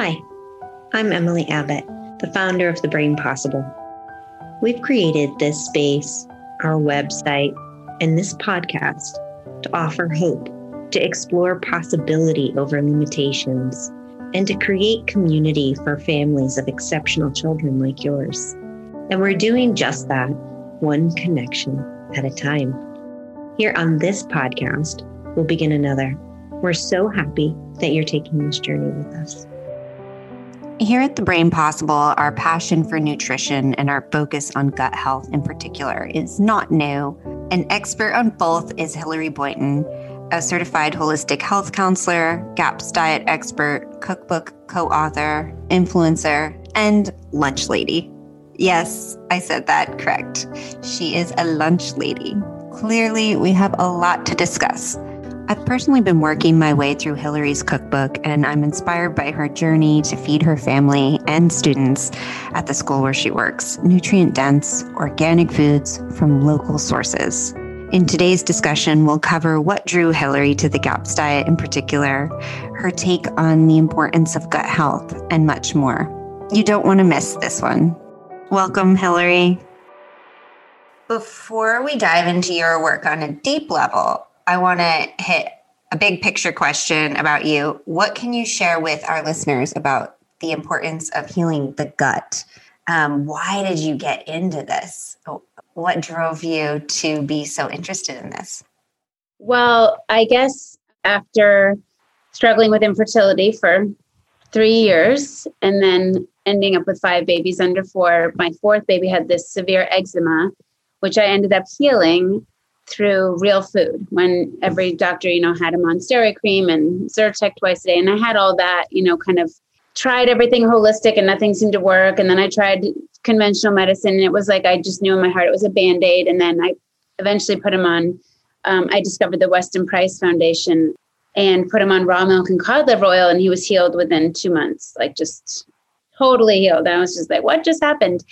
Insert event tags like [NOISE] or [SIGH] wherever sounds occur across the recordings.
Hi, I'm Emily Abbott, the founder of The Brain Possible. We've created this space, our website, and this podcast to offer hope, to explore possibility over limitations, and to create community for families of exceptional children like yours. And we're doing just that, one connection at a time. Here on this podcast, we'll begin another. We're so happy that you're taking this journey with us. Here at The Brain Possible, our passion for nutrition and our focus on gut health in particular is not new. An expert on both is Hilary Boynton, a certified holistic health counselor, GAPS diet expert, cookbook co author, influencer, and lunch lady. Yes, I said that correct. She is a lunch lady. Clearly, we have a lot to discuss. I've personally been working my way through Hilary's cookbook, and I'm inspired by her journey to feed her family and students at the school where she works nutrient dense, organic foods from local sources. In today's discussion, we'll cover what drew Hilary to the GAPS diet in particular, her take on the importance of gut health, and much more. You don't want to miss this one. Welcome, Hilary. Before we dive into your work on a deep level, I want to hit a big picture question about you. What can you share with our listeners about the importance of healing the gut? Um, why did you get into this? What drove you to be so interested in this? Well, I guess after struggling with infertility for three years and then ending up with five babies under four, my fourth baby had this severe eczema, which I ended up healing through real food when every doctor, you know, had him on steroid cream and Zyrtec twice a day. And I had all that, you know, kind of tried everything holistic and nothing seemed to work. And then I tried conventional medicine and it was like I just knew in my heart it was a band aid. And then I eventually put him on, um, I discovered the Weston Price Foundation and put him on raw milk and cod liver oil. And he was healed within two months, like just totally healed. And I was just like, what just happened?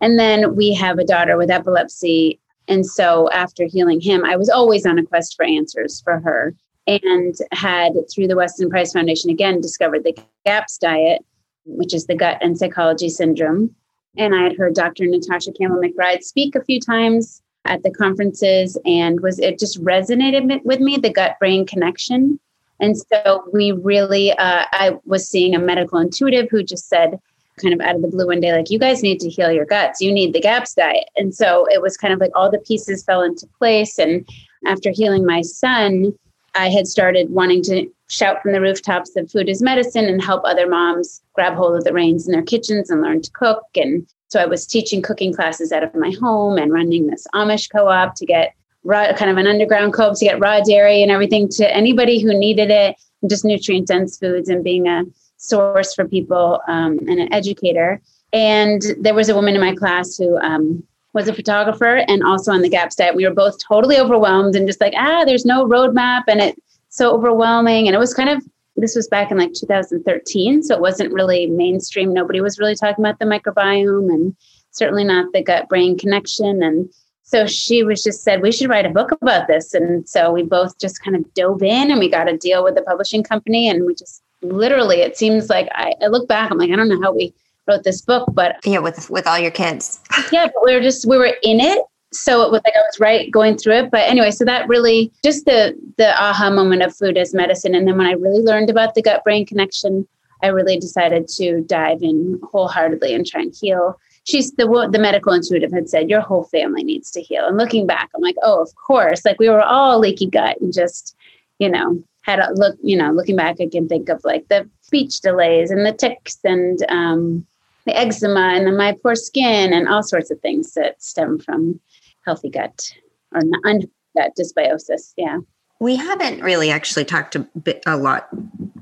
And then we have a daughter with epilepsy and so after healing him, I was always on a quest for answers for her and had through the Weston Price Foundation again discovered the GAPS diet, which is the gut and psychology syndrome. And I had heard Dr. Natasha Campbell McBride speak a few times at the conferences and was it just resonated with me the gut brain connection and so we really uh, i was seeing a medical intuitive who just said kind of out of the blue one day, like, you guys need to heal your guts. You need the GAPS diet. And so it was kind of like all the pieces fell into place. And after healing my son, I had started wanting to shout from the rooftops that food is medicine and help other moms grab hold of the reins in their kitchens and learn to cook. And so I was teaching cooking classes out of my home and running this Amish co op to get raw, kind of an underground co op to get raw dairy and everything to anybody who needed it, just nutrient dense foods and being a source for people um, and an educator. And there was a woman in my class who um, was a photographer and also on the Gap diet. We were both totally overwhelmed and just like, ah, there's no roadmap and it's so overwhelming. And it was kind of, this was back in like 2013. So it wasn't really mainstream. Nobody was really talking about the microbiome and certainly not the gut brain connection. And so she was just said, we should write a book about this. And so we both just kind of dove in and we got a deal with the publishing company and we just literally it seems like I, I look back i'm like i don't know how we wrote this book but yeah with with all your kids. [LAUGHS] Yeah but we were just we were in it so it was like i was right going through it. But anyway so that really just the the aha moment of food as medicine. And then when i really learned about the gut brain connection i really decided to dive in wholeheartedly and try and heal. She's the the medical intuitive had said your whole family needs to heal. And looking back i'm like oh of course. Like we were all leaky gut and just you know had a look, you know, looking back, I can think of like the speech delays and the tics and um, the eczema and the my poor skin and all sorts of things that stem from healthy gut or unhealthy gut dysbiosis. Yeah. We haven't really actually talked a bit a lot.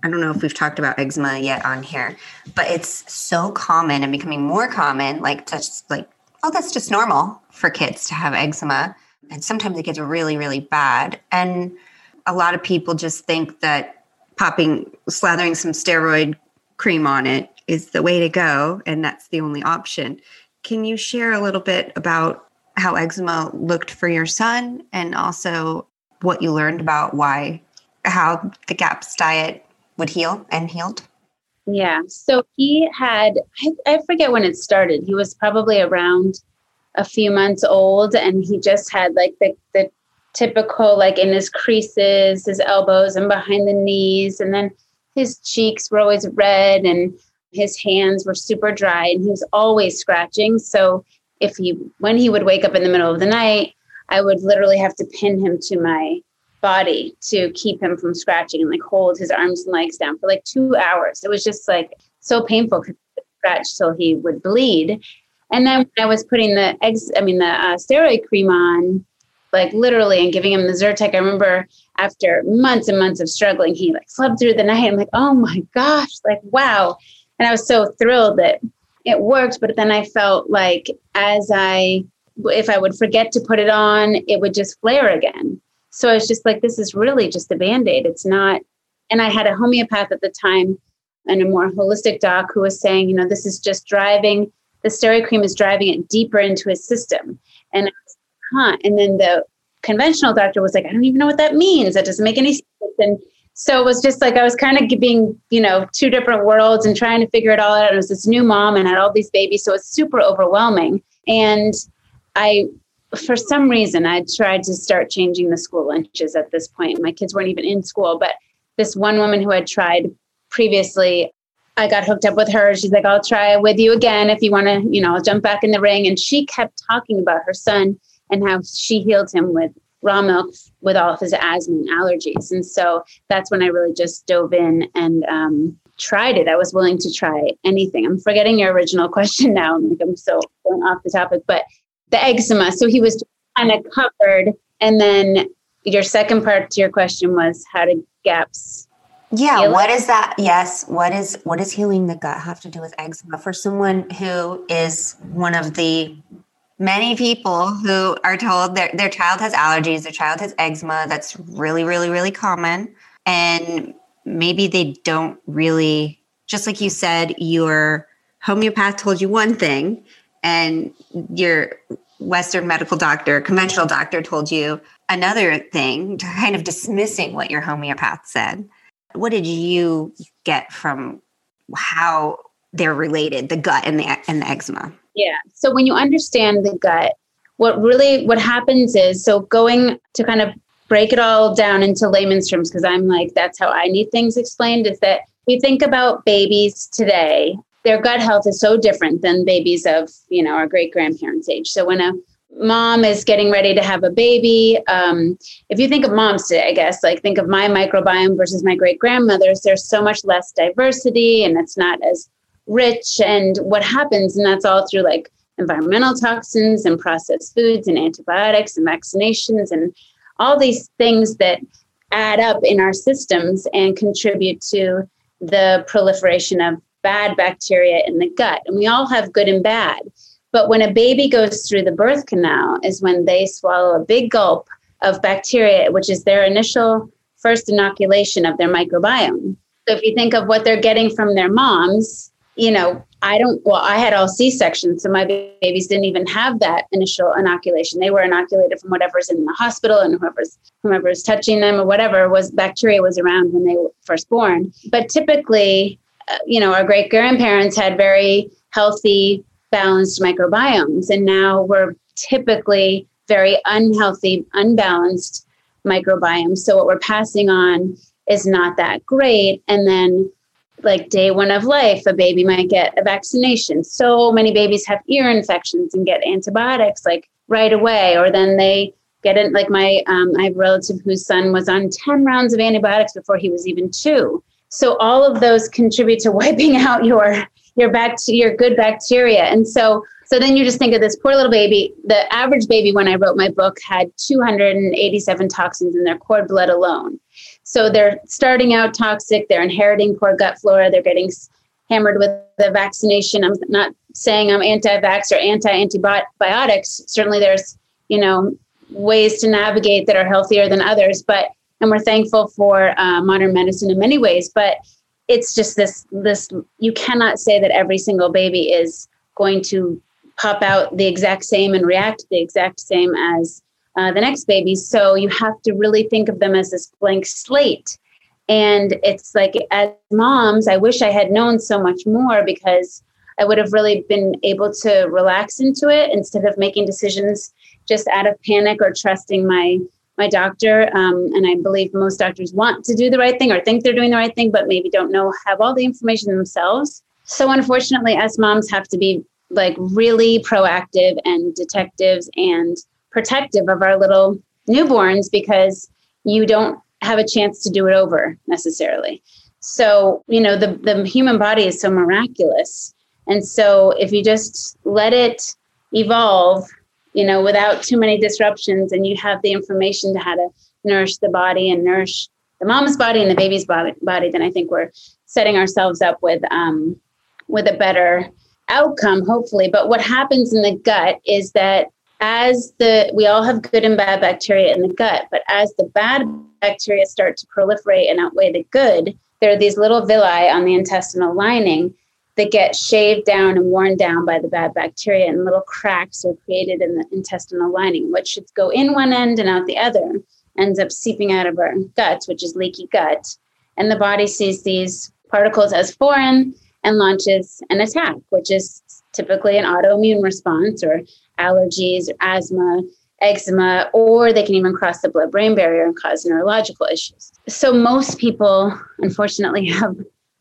I don't know if we've talked about eczema yet on here, but it's so common and becoming more common. Like just like, oh, that's just normal for kids to have eczema, and sometimes it gets really, really bad. And a lot of people just think that popping, slathering some steroid cream on it is the way to go, and that's the only option. Can you share a little bit about how eczema looked for your son and also what you learned about why, how the GAPS diet would heal and healed? Yeah. So he had, I, I forget when it started. He was probably around a few months old and he just had like the, the typical, like in his creases, his elbows and behind the knees. And then his cheeks were always red and his hands were super dry and he was always scratching. So if he, when he would wake up in the middle of the night, I would literally have to pin him to my body to keep him from scratching and like hold his arms and legs down for like two hours. It was just like so painful to scratch till he would bleed. And then when I was putting the eggs, I mean the uh, steroid cream on, like literally, and giving him the Zyrtec. I remember after months and months of struggling, he like slept through the night. I'm like, oh my gosh, like wow. And I was so thrilled that it worked. But then I felt like as I, if I would forget to put it on, it would just flare again. So I was just like, this is really just a band aid. It's not. And I had a homeopath at the time and a more holistic doc who was saying, you know, this is just driving, the steroid cream is driving it deeper into his system. And huh. And then the conventional doctor was like, I don't even know what that means. That doesn't make any sense. And so it was just like I was kind of being, you know, two different worlds and trying to figure it all out. I was this new mom and had all these babies. So it's super overwhelming. And I for some reason, I tried to start changing the school lunches at this point. My kids weren't even in school, but this one woman who had tried previously, I got hooked up with her. She's like, I'll try with you again if you want to, you know, jump back in the ring. And she kept talking about her son and how she healed him with raw milk with all of his asthma and allergies. And so that's when I really just dove in and um, tried it. I was willing to try anything. I'm forgetting your original [LAUGHS] question now. I'm like, I'm so going off the topic, but the eczema. So he was kind of covered. And then your second part to your question was how did gaps yeah what is that yes what is what is healing the gut have to do with eczema for someone who is one of the many people who are told their, their child has allergies their child has eczema that's really really really common and maybe they don't really just like you said your homeopath told you one thing and your Western medical doctor, conventional doctor told you another thing, kind of dismissing what your homeopath said. What did you get from how they're related, the gut and the and the eczema? Yeah. So when you understand the gut, what really what happens is so going to kind of break it all down into layman's terms because I'm like that's how I need things explained is that we think about babies today their gut health is so different than babies of you know our great grandparents age so when a mom is getting ready to have a baby um, if you think of moms today i guess like think of my microbiome versus my great grandmother's there's so much less diversity and it's not as rich and what happens and that's all through like environmental toxins and processed foods and antibiotics and vaccinations and all these things that add up in our systems and contribute to the proliferation of bad bacteria in the gut. And we all have good and bad. But when a baby goes through the birth canal, is when they swallow a big gulp of bacteria, which is their initial first inoculation of their microbiome. So if you think of what they're getting from their moms, you know, I don't, well, I had all C sections, so my babies didn't even have that initial inoculation. They were inoculated from whatever's in the hospital and whoever's whoever's touching them or whatever was bacteria was around when they were first born. But typically, uh, you know, our great grandparents had very healthy, balanced microbiomes, and now we're typically very unhealthy, unbalanced microbiomes. So what we're passing on is not that great. And then, like day one of life, a baby might get a vaccination. So many babies have ear infections and get antibiotics like right away, or then they get it. Like my, um, I have a relative whose son was on 10 rounds of antibiotics before he was even two. So all of those contribute to [LAUGHS] wiping out your your back your good bacteria. And so so then you just think of this poor little baby. The average baby when I wrote my book had 287 toxins in their cord blood alone. So they're starting out toxic, they're inheriting poor gut flora, they're getting hammered with the vaccination. I'm not saying I'm anti-vax or anti-antibiotics. Certainly there's, you know, ways to navigate that are healthier than others, but and we're thankful for uh, modern medicine in many ways but it's just this this you cannot say that every single baby is going to pop out the exact same and react the exact same as uh, the next baby so you have to really think of them as this blank slate And it's like, as moms, I wish I had known so much more because I would have really been able to relax into it instead of making decisions just out of panic or trusting my my doctor. Um, and I believe most doctors want to do the right thing or think they're doing the right thing, but maybe don't know have all the information themselves. So unfortunately, us moms have to be like really proactive and detectives and protective of our little newborns because you don't have a chance to do it over necessarily. So, you know, the, the human body is so miraculous. And so if you just let it evolve, you know, without too many disruptions and you have the information to how to nourish the body and nourish the mom's body and the baby's body, body then I think we're setting ourselves up with um, with a better outcome, hopefully. But what happens in the gut is that as the we all have good and bad bacteria in the gut, but as the bad bacteria start to proliferate and outweigh the good, there are these little villi on the intestinal lining that get shaved down and worn down by the bad bacteria, and little cracks are created in the intestinal lining, which should go in one end and out the other, ends up seeping out of our guts, which is leaky gut. And the body sees these particles as foreign and launches an attack, which is typically an autoimmune response or allergies, asthma, eczema, or they can even cross the blood brain barrier and cause neurological issues. So, most people, unfortunately, [LAUGHS] have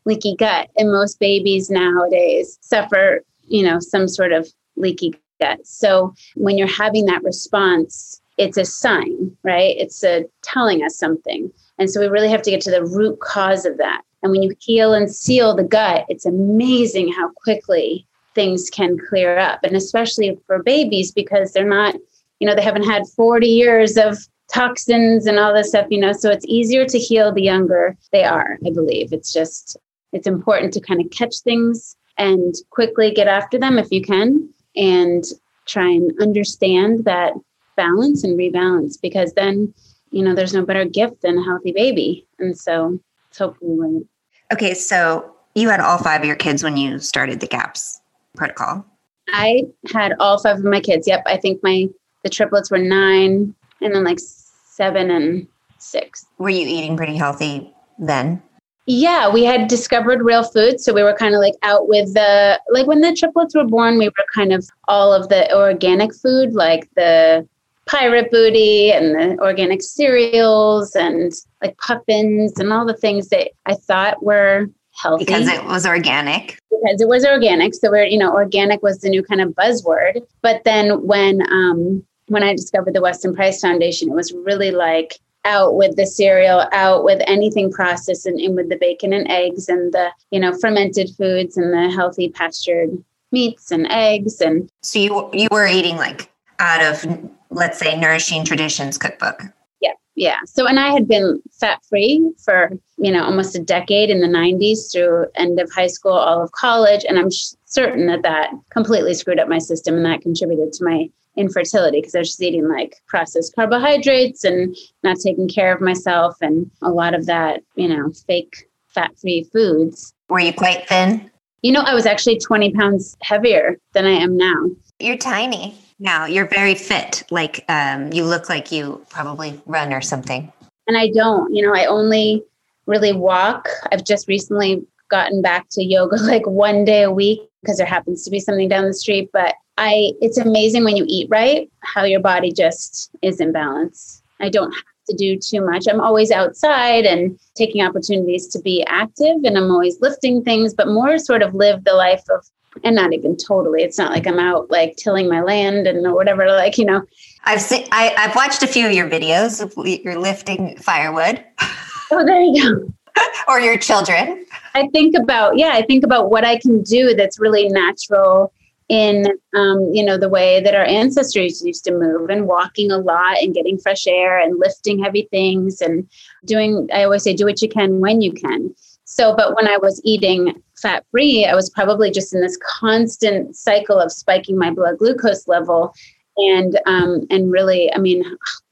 leaky gut, and most babies nowadays suffer, you know, some sort of leaky gut. So, when you're having that response, it's a sign, right? It's a, telling us something. And so, we really have to get to the root cause of that. And when you heal and seal the gut, it's amazing how quickly things can clear up. And especially for babies, because they're not, you know, they haven't had 40 years of toxins and all this stuff, you know, so it's easier to heal the younger they are, I believe. It's just, it's important to kind of catch things and quickly get after them if you can and try and understand that balance and rebalance because then, you know, there's no better gift than a healthy baby. And so it's hopefully. Okay, so you had all five of your kids when you started the GAPS protocol. I had all five of my kids. Yep, I think my the triplets were nine, and then like seven and six. Were you eating pretty healthy then? Yeah, we had discovered real food, so we were kind of like out with the like when the triplets were born, we were kind of all of the organic food, like the pirate booty and the organic cereals and like puffins and all the things that I thought were healthy because it was organic. Because it was organic, so we're you know organic was the new kind of buzzword. But then when um, when I discovered the Weston Price Foundation, it was really like out with the cereal, out with anything processed, and in with the bacon and eggs and the you know fermented foods and the healthy pastured meats and eggs and. So you you were eating like out of let's say nourishing traditions cookbook yeah. So and i had been fat free for you know almost a decade in the 90s through end of high school all of college and i'm certain that that completely screwed up my system and that contributed to my infertility because i was just eating like processed carbohydrates and not taking care of myself and a lot of that you know fake fat free foods. Were you quite thin? You know i was actually 20 pounds heavier than i am now. You're tiny now you're very fit. Like um, you look like you probably run or something. And I don't. You know, I only really walk. I've just recently gotten back to yoga [LAUGHS] like one day a week because there happens to be something down the street. But I, it's amazing when you eat right how your body just is in balance. I don't have to do too much. I'm always outside and taking opportunities to be active, and I'm always lifting things, but more sort of live the life of and not even totally. It's not like I'm out like tilling my land and or whatever. Like you know, I've seen I, I've watched a few of your videos. Of you're lifting firewood. [LAUGHS] Oh, there you go. or your children. I think about yeah. I think about what I can do that's really natural in um, you know the way that our ancestors used to move and walking a lot and getting fresh air and lifting heavy things and doing i always say do what you can when you can so but when i was eating fat free, I was probably just in this constant cycle of spiking my blood glucose level. And um, and really, I mean,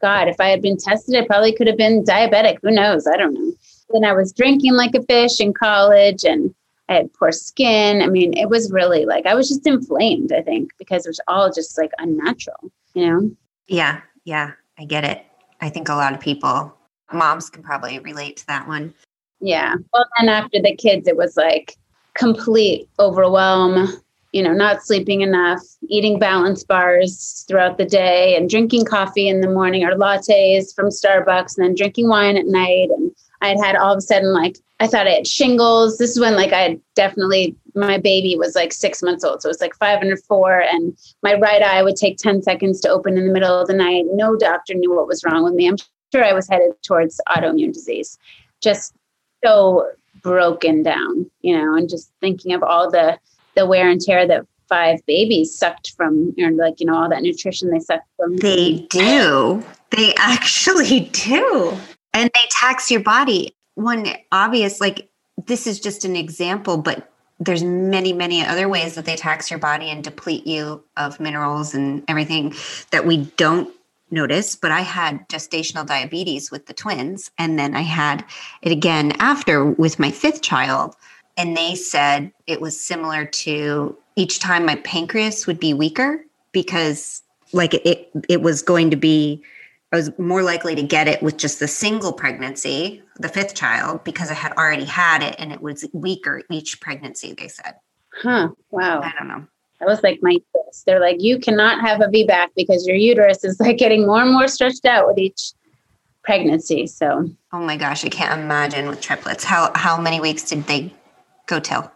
God, if I had been tested, I probably could have been diabetic. Who knows? I don't know. Then I was drinking like a fish in college, and I had poor skin. I mean, it was really like I was just inflamed. I think because it was all just like unnatural. You know? Yeah, yeah, I get it. I think a lot of people, moms, can probably relate to that one. Yeah. Well, then after the kids, it was like complete overwhelm, you know, not sleeping enough, eating balance bars throughout the day, and drinking coffee in the morning or lattes from Starbucks, and then drinking wine at night. And I had had all of a sudden, like, I thought I had shingles. This is when, like, I had definitely, my baby was like six months old. So it was like five under four. And my right eye would take 10 seconds to open in the middle of the night. No doctor knew what was wrong with me. I'm sure I was headed towards autoimmune disease. Just so broken down, you know, and just thinking of all the the wear and tear that five babies sucked from, or like, you know, all that nutrition they sucked from. They do. They actually do. And they tax your body. One obvious, like, this is just an example, but there's many, many other ways that they tax your body and deplete you of minerals and everything that we don't notice, but I had gestational diabetes with the twins. And then I had it again after with my fifth child. And they said it was similar to each time my pancreas would be weaker because like it it was going to be I was more likely to get it with just the single pregnancy, the fifth child, because I had already had it and it was weaker each pregnancy, they said. Huh. Wow. I don't know. That was like my uterus. They're like, you cannot have a VBAC because your uterus is like getting more and more stretched out with each pregnancy. So Oh my gosh, I can't imagine with triplets. How how many weeks did they go till?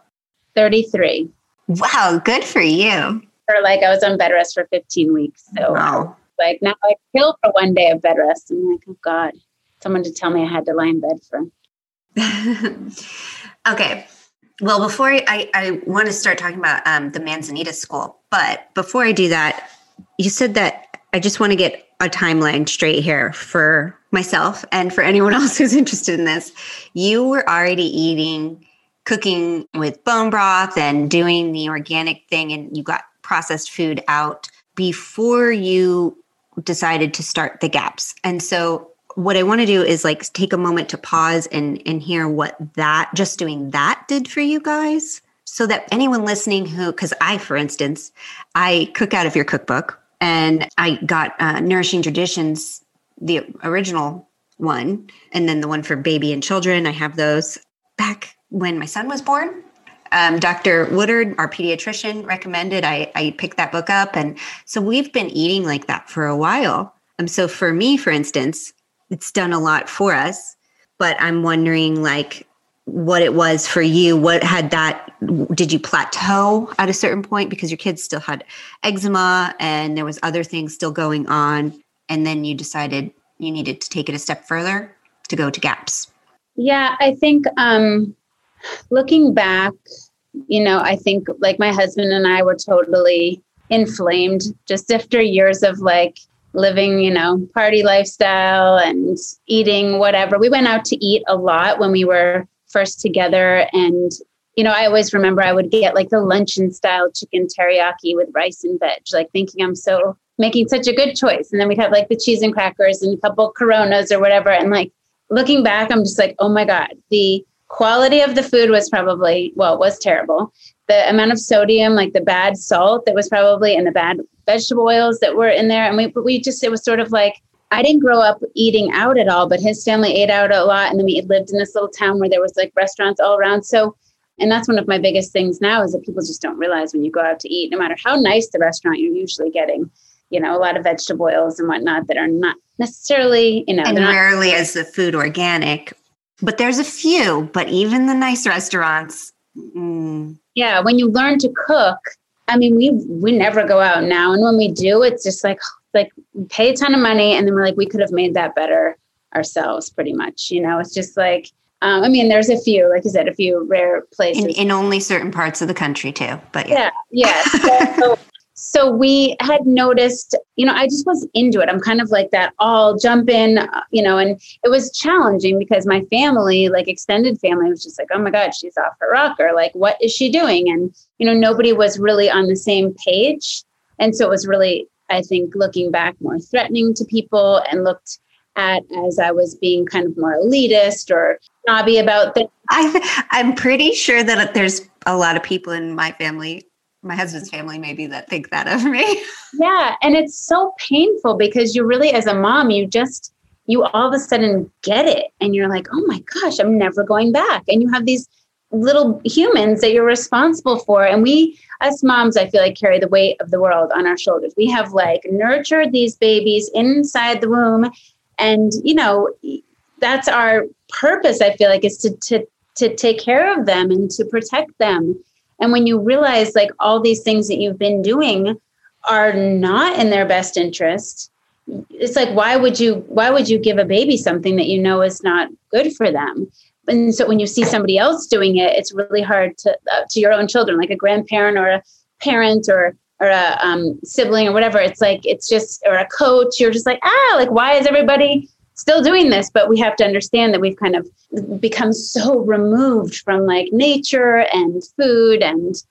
33. Wow, good for you. Or like I was on bed rest for 15 weeks. So Wow. like now I kill for one day of bed rest. I'm like, oh God, someone to tell me I had to lie in bed for. [LAUGHS] okay. Well, before I, I, want to start talking about um, the Manzanita School, but before I do that, you said that I just want to get a timeline straight here for myself and for anyone [LAUGHS] else who's interested in this. You were already eating, cooking with bone broth and doing the organic thing, and you got processed food out before you decided to start the gaps. And so what I want to do is like take a moment to pause and and hear what that just doing that did for you guys so that anyone listening who cuz I for instance I cook out of your cookbook and I got uh, nourishing traditions the original one and then the one for baby and children I have those back when my son was born um, Dr. Woodard, our pediatrician, recommended I, I picked that book up. And so we've been eating like that for a while. Um, so for me, for instance, it's done a lot for us, but I'm wondering like what it was for you. What had that, did you plateau at a certain point because your kids still had eczema and there was other things still going on. And then you decided you needed to take it a step further to go to gaps. Yeah, I think um, looking back, you know, I think like my husband and I were totally inflamed just after years of like living, you know, party lifestyle and eating whatever. We went out to eat a lot when we were first together. And, you know, I always remember I would get like the luncheon style chicken teriyaki with rice and veg, like thinking I'm so making such a good choice. And then we'd have like the cheese and crackers and a couple coronas or whatever. And like looking back, I'm just like, oh my God, the quality of the food was probably, well, it was terrible. The amount of sodium, like the bad salt that was probably, and the bad vegetable oils that were in there. And we, we just, it was sort of like, I didn't grow up eating out at all, but his family ate out a lot. And then we lived in this little town where there was like restaurants all around. So, and that's one of my biggest things now is that people just don't realize when you go out to eat, no matter how nice the restaurant, you're usually getting, you know, a lot of vegetable oils and whatnot that are not necessarily, you know, and they're not- rarely is the food organic. But there's a few, but even the nice restaurants, mm, yeah when you learn to cook i mean we we never go out now. And when we do it's just like like we pay a ton of money and then we're like we could have made that better ourselves pretty much you know? It's just like um, i mean there's a few like you said a few rare places. in, in only certain parts of the country too. But yeah, yeah yeah. [LAUGHS] So, so we had noticed you know i just was into it. I'm kind of like that all jump in uh, you know and it was challenging because my family like extended family was just like oh my god she's off her rocker. Like what is she doing? And you know nobody was really on the same page. And so it was really i think looking back more threatening to people and looked at as i was being kind of more elitist or snobby about things. I, I'm pretty sure that there's a lot of people in my family, my husband's family, maybe that think that of me. [LAUGHS] Yeah. And it's so painful because you really, as a mom, you just, you all of a sudden get it and you're like, oh my gosh, I'm never going back. And you have these little humans that you're responsible for. And we, as moms, I feel like carry the weight of the world on our shoulders. We have like nurtured these babies inside the womb. And, you know, that's our purpose, I feel like, is to, to, to take care of them and to protect them. And when you realize like all these things that you've been doing are not in their best interest, it's like why would you why would you give a baby something that you know is not good for them? And so when you see somebody else doing it it's really hard to uh, to your own children like a grandparent or a parent or or a um, sibling or whatever. It's like it's just or a coach you're just like ah like why is everybody still doing this but we have to understand that we've kind of become so removed from like nature and food and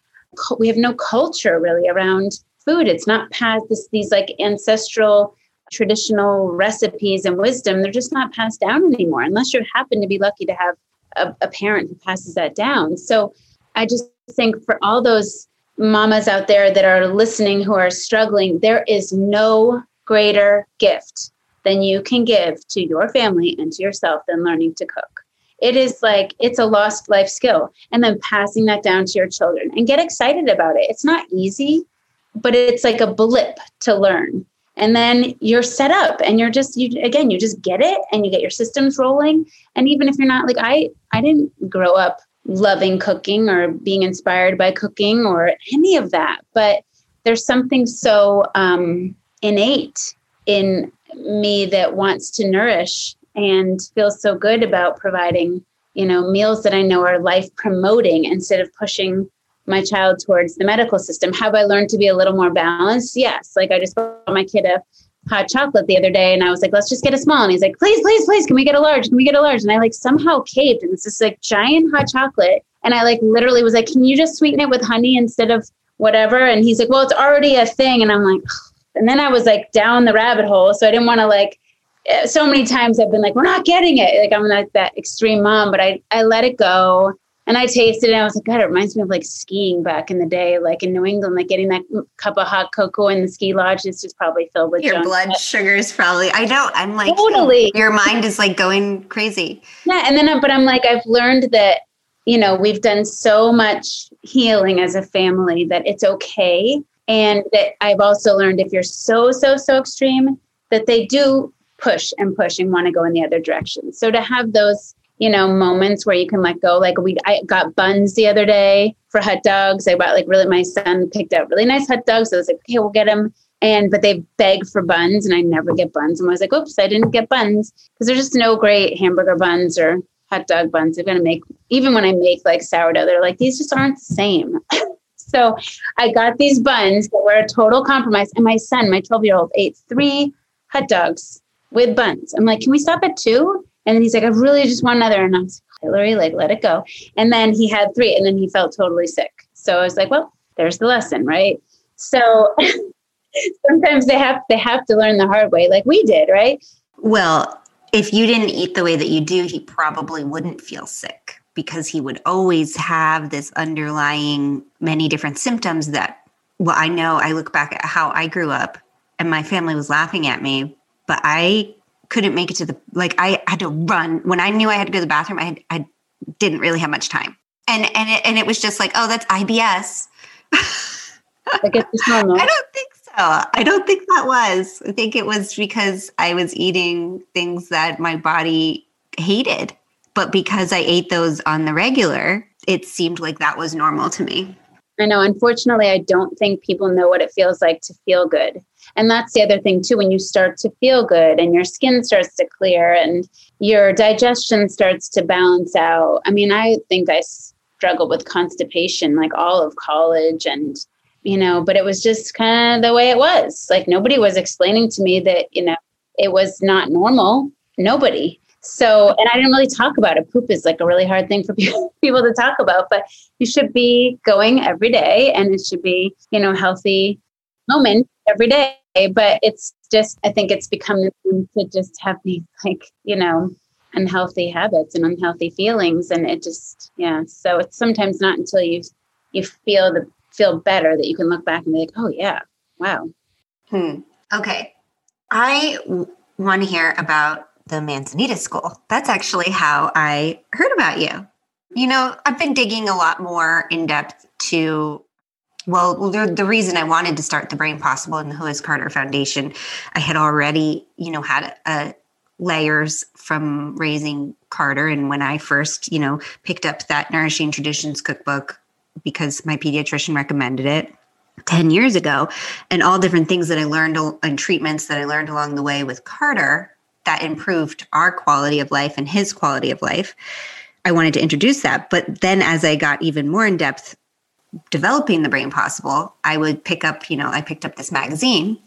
we have no culture really around food it's not past this, these like ancestral traditional recipes and wisdom, they're just not passed down anymore, unless you happen to be lucky to have a, a parent who passes that down. So I just think for all those mamas out there that are listening who are struggling, there is no greater gift than you can give to your family and to yourself than learning to cook. It is like it's a lost life skill. And then passing that down to your children and get excited about it. It's not easy, but it's like a blip to learn and then you're set up and you're just you again you just get it and you get your systems rolling and even if you're not like i i didn't grow up loving cooking or being inspired by cooking or any of that but there's something so um, innate in me that wants to nourish and feels so good about providing you know meals that i know are life promoting instead of pushing my child towards the medical system. Have I learned to be a little more balanced? Yes. Like I just bought my kid a hot chocolate the other day and I was like, let's just get a small. And he's like, please, please, please, can we get a large? Can we get a large? And I like somehow caved and it's this like giant hot chocolate. And I like literally was like, can you just sweeten it with honey instead of whatever? And he's like, well, it's already a thing. And I'm like, and then I was like down the rabbit hole. So I didn't want to like, eh, so many times I've been like, we're not getting it. Like I'm like that extreme mom, but I, I let it go and I tasted it and I was like, God, it reminds me of like skiing back in the day, like in New England, like getting that cup of hot cocoa in the ski lodge is just probably filled with your blood sugar is probably. I know. I'm like totally. Your mind is like going crazy. Yeah, and then but I'm like, I've learned that you know we've done so much healing as a family that it's okay, and that I've also learned if you're so so so extreme that they do push and push and want to go in the other direction. So to have those you know, moments where you can let go. Like we, I got buns the other day for hot dogs. I bought like really, my son picked out really nice hot dogs. So I was like, okay, we'll get them. And, but they beg for buns and I never get buns. And I was like, oops, I didn't get buns because there's just no great hamburger buns or hot dog buns. I'm going to make, even when I make like sourdough, they're like, these just aren't the same. [LAUGHS] so I got these buns that were a total compromise. And my son, my 12 year old, ate three hot dogs with buns. I'm like, can we stop at two? And he's like, I really just want another. And I was like, Hilary, like, let it go. And then he had three and then he felt totally sick. So I was like, well, there's the lesson, right? So [LAUGHS] sometimes they have they have to learn the hard way, like we did, right? Well, if you didn't eat the way that you do, he probably wouldn't feel sick because he would always have this underlying many different symptoms that well, I know I look back at how I grew up and my family was laughing at me, but I couldn't make it to the like I had to run when I knew I had to go to the bathroom. I had, I didn't really have much time, and and it, and it was just like, oh, that's IBS. I guess it's [LAUGHS] normal. I don't think so. I don't think that was. I think it was because I was eating things that my body hated, but because I ate those on the regular, it seemed like that was normal to me. I know. Unfortunately, I don't think people know what it feels like to feel good. And that's the other thing, too, when you start to feel good and your skin starts to clear and your digestion starts to balance out. I mean, I think I struggled with constipation like all of college and you know but it was just kind of the way it was like nobody was explaining to me that you know it was not normal nobody so and i didn't really talk about it. Poop is like a really hard thing for [LAUGHS] people, to talk about but you should be going every day and it should be you know healthy moment every day. But it's just i think it's become to just have these like you know unhealthy habits and unhealthy feelings and it just yeah. So it's sometimes not until you you feel the feel better that you can look back and be like oh yeah. Wow. Hmm. okay. I want to hear about the Manzanita School. That's actually how I heard about you. You know, I've been digging a lot more in depth to well, the, the reason I wanted to start the Brain Possible and the Who is Carter Foundation, I had already, you know, had a, layers from raising Carter. And when I first, you know, picked up that Nourishing Traditions cookbook because my pediatrician recommended it 10 years ago, and all different things that I learned and treatments that I learned along the way with Carter that improved our quality of life and his quality of life. I wanted to introduce that. But then as I got even more in depth developing the brain possible, I would pick up, you know, I picked up this magazine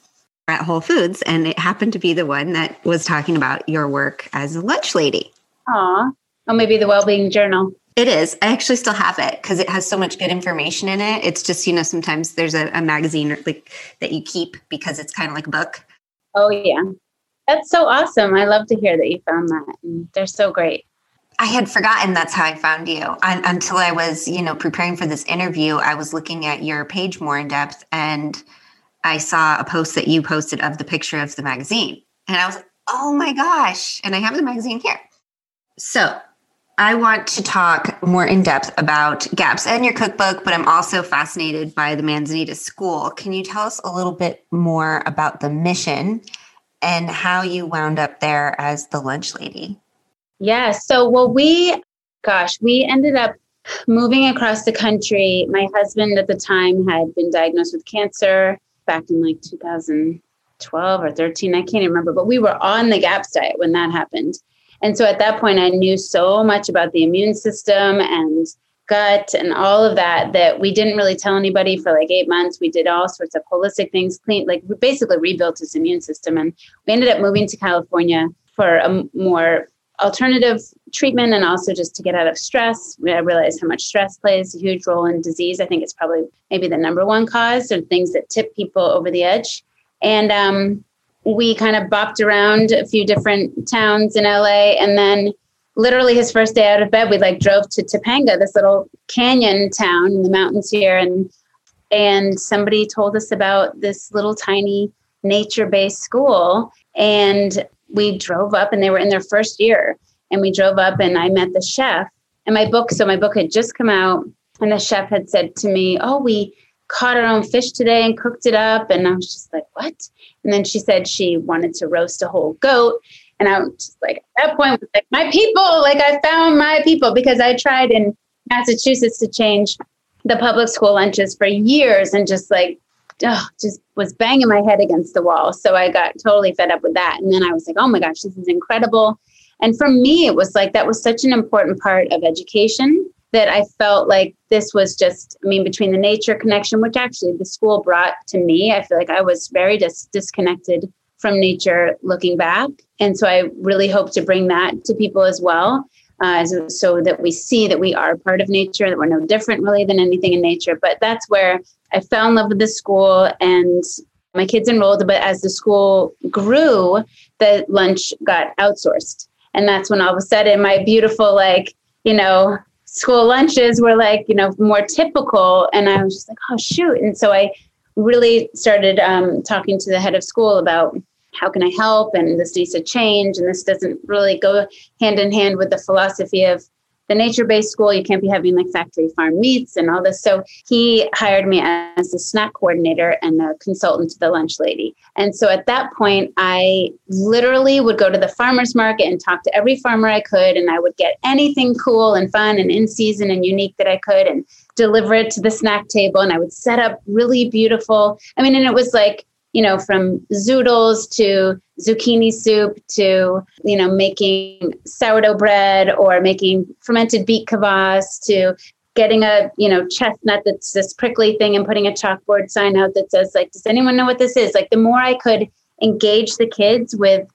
at Whole Foods and it happened to be the one that was talking about your work as a lunch lady. Aw. Or maybe the Wellbeing Journal. It is. I actually still have it because it has so much good information in it. It's just, you know, sometimes there's a, a magazine like that you keep because it's kind of like a book. Oh yeah. That's so awesome. I love to hear that you found that. They're so great. I had forgotten that's how I found you I, until I was, you know, preparing for this interview. I was looking at your page more in depth and I saw a post that you posted of the picture of the magazine. And I was like, oh my gosh. And I have the magazine here. So I want to talk more in depth about GAPS and your cookbook, but I'm also fascinated by the Manzanita School. Can you tell us a little bit more about the mission and how you wound up there as the lunch lady? Yeah. So, well, we, gosh, we ended up moving across the country. My husband at the time had been diagnosed with cancer back in like 2012 or 13. I can't even remember, but we were on the GAPS diet when that happened. And so at that point, I knew so much about the immune system and gut and all of that that we didn't really tell anybody for like eight months. We did all sorts of holistic things, clean, like we basically rebuilt his immune system. And we ended up moving to California for a more alternative treatment and also just to get out of stress. I realized how much stress plays a huge role in disease. I think it's probably maybe the number one cause or things that tip people over the edge. And um, we kind of bopped around a few different towns in LA. And then literally his first day out of bed, we like drove to Topanga, this little canyon town in the mountains here. And and somebody told us about this little tiny nature-based school. And we drove up and they were in their first year and we drove up and I met the chef and my book. So my book had just come out and the chef had said to me, Oh, we caught our own fish today and cooked it up. And I was just like, What? And then she said she wanted to roast a whole goat. And I was just like, at that point, like, my people, like I found my people because I tried in Massachusetts to change the public school lunches for years and just like oh, just was banging my head against the wall. So I got totally fed up with that. And then I was like, oh my gosh, this is incredible. And for me, it was like that was such an important part of education that I felt like this was just, I mean, between the nature connection, which actually the school brought to me, I feel like I was very dis- disconnected from nature looking back. And so I really hope to bring that to people as well. Uh, so that we see that we are part of nature, that we're no different really than anything in nature. But that's where I fell in love with the school and my kids enrolled, but as the school grew, the lunch got outsourced. And that's when all of a sudden my beautiful, like, you know, school lunches were like, you know, more typical. And I was just like, oh, shoot. And so I really started um, talking to the head of school about how can I help? And this needs to change. And this doesn't really go hand in hand with the philosophy of the nature based school, you can't be having like factory farm meats and all this. So he hired me as a snack coordinator and a consultant to the lunch lady. And so at that point, I literally would go to the farmer's market and talk to every farmer I could. And I would get anything cool and fun and in season and unique that I could and deliver it to the snack table. And I would set up really beautiful. I mean, and it was like, you know, from zoodles to zucchini soup to, you know, making sourdough bread or making fermented beet kvass to getting a, you know, chestnut that's this prickly thing and putting a chalkboard sign out that says, like, does anyone know what this is? Like, the more I could engage the kids with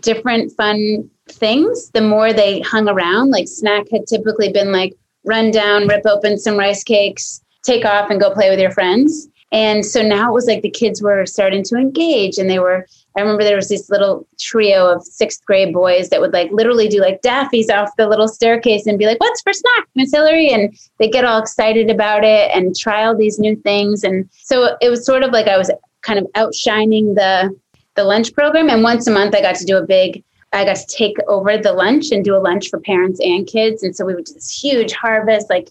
different fun things, the more they hung around. Like, snack had typically been like, run down, rip open some rice cakes, take off and go play with your friends. And so now it was like the kids were starting to engage and they were, I remember there was this little trio of sixth grade boys that would like literally do like daffies off the little staircase and be like, what's for snack, Miss Hilary? And they get all excited about it and try all these new things. And so it was sort of like I was kind of outshining the, the lunch program. And once a month I got to do a big I guess, take over the lunch and do a lunch for parents and kids. And so we would do this huge harvest, like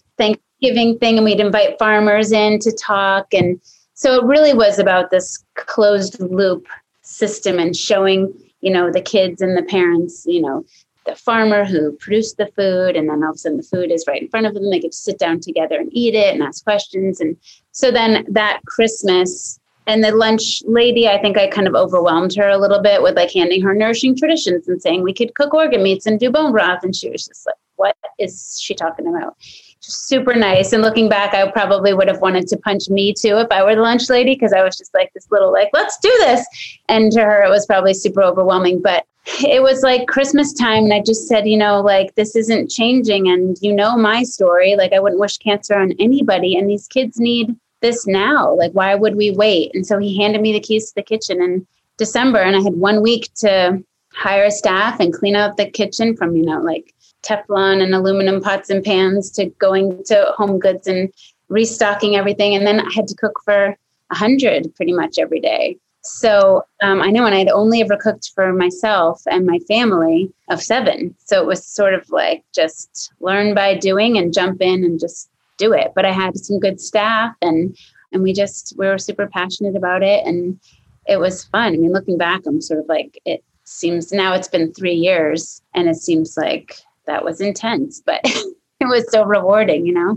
Thanksgiving thing, and we'd invite farmers in to talk. And so it really was about this closed loop system and showing, you know, the kids and the parents, you know, the farmer who produced the food, and then all of a sudden the food is right in front of them. They get to sit down together and eat it and ask questions. And so then that Christmas, and the lunch lady, I think I kind of overwhelmed her a little bit with like handing her nourishing traditions and saying we could cook organ meats and do bone broth. And she was just like, what is she talking about? Super nice. And looking back, I probably would have wanted to punch me too if I were the lunch lady because I was just like this little like, let's do this. And to her, it was probably super overwhelming. But it was like Christmas time, and I just said, you know, like this isn't changing, and you know my story. Like I wouldn't wish cancer on anybody, and these kids need this now. Like, why would we wait? And so he handed me the keys to the kitchen in December, and I had one week to hire staff and clean out the kitchen from, you know, like Teflon and aluminum pots and pans to going to home goods and restocking everything. And then I had to cook for a hundred pretty much every day. So um, I know, and I'd only ever cooked for myself and my family of seven. So it was sort of like just learn by doing and jump in and just do it. But I had some good staff and and we just we were super passionate about it and it was fun. I mean, looking back, I'm sort of like it seems now it's been three years and it seems like that was intense, but [LAUGHS] it was so rewarding, you know.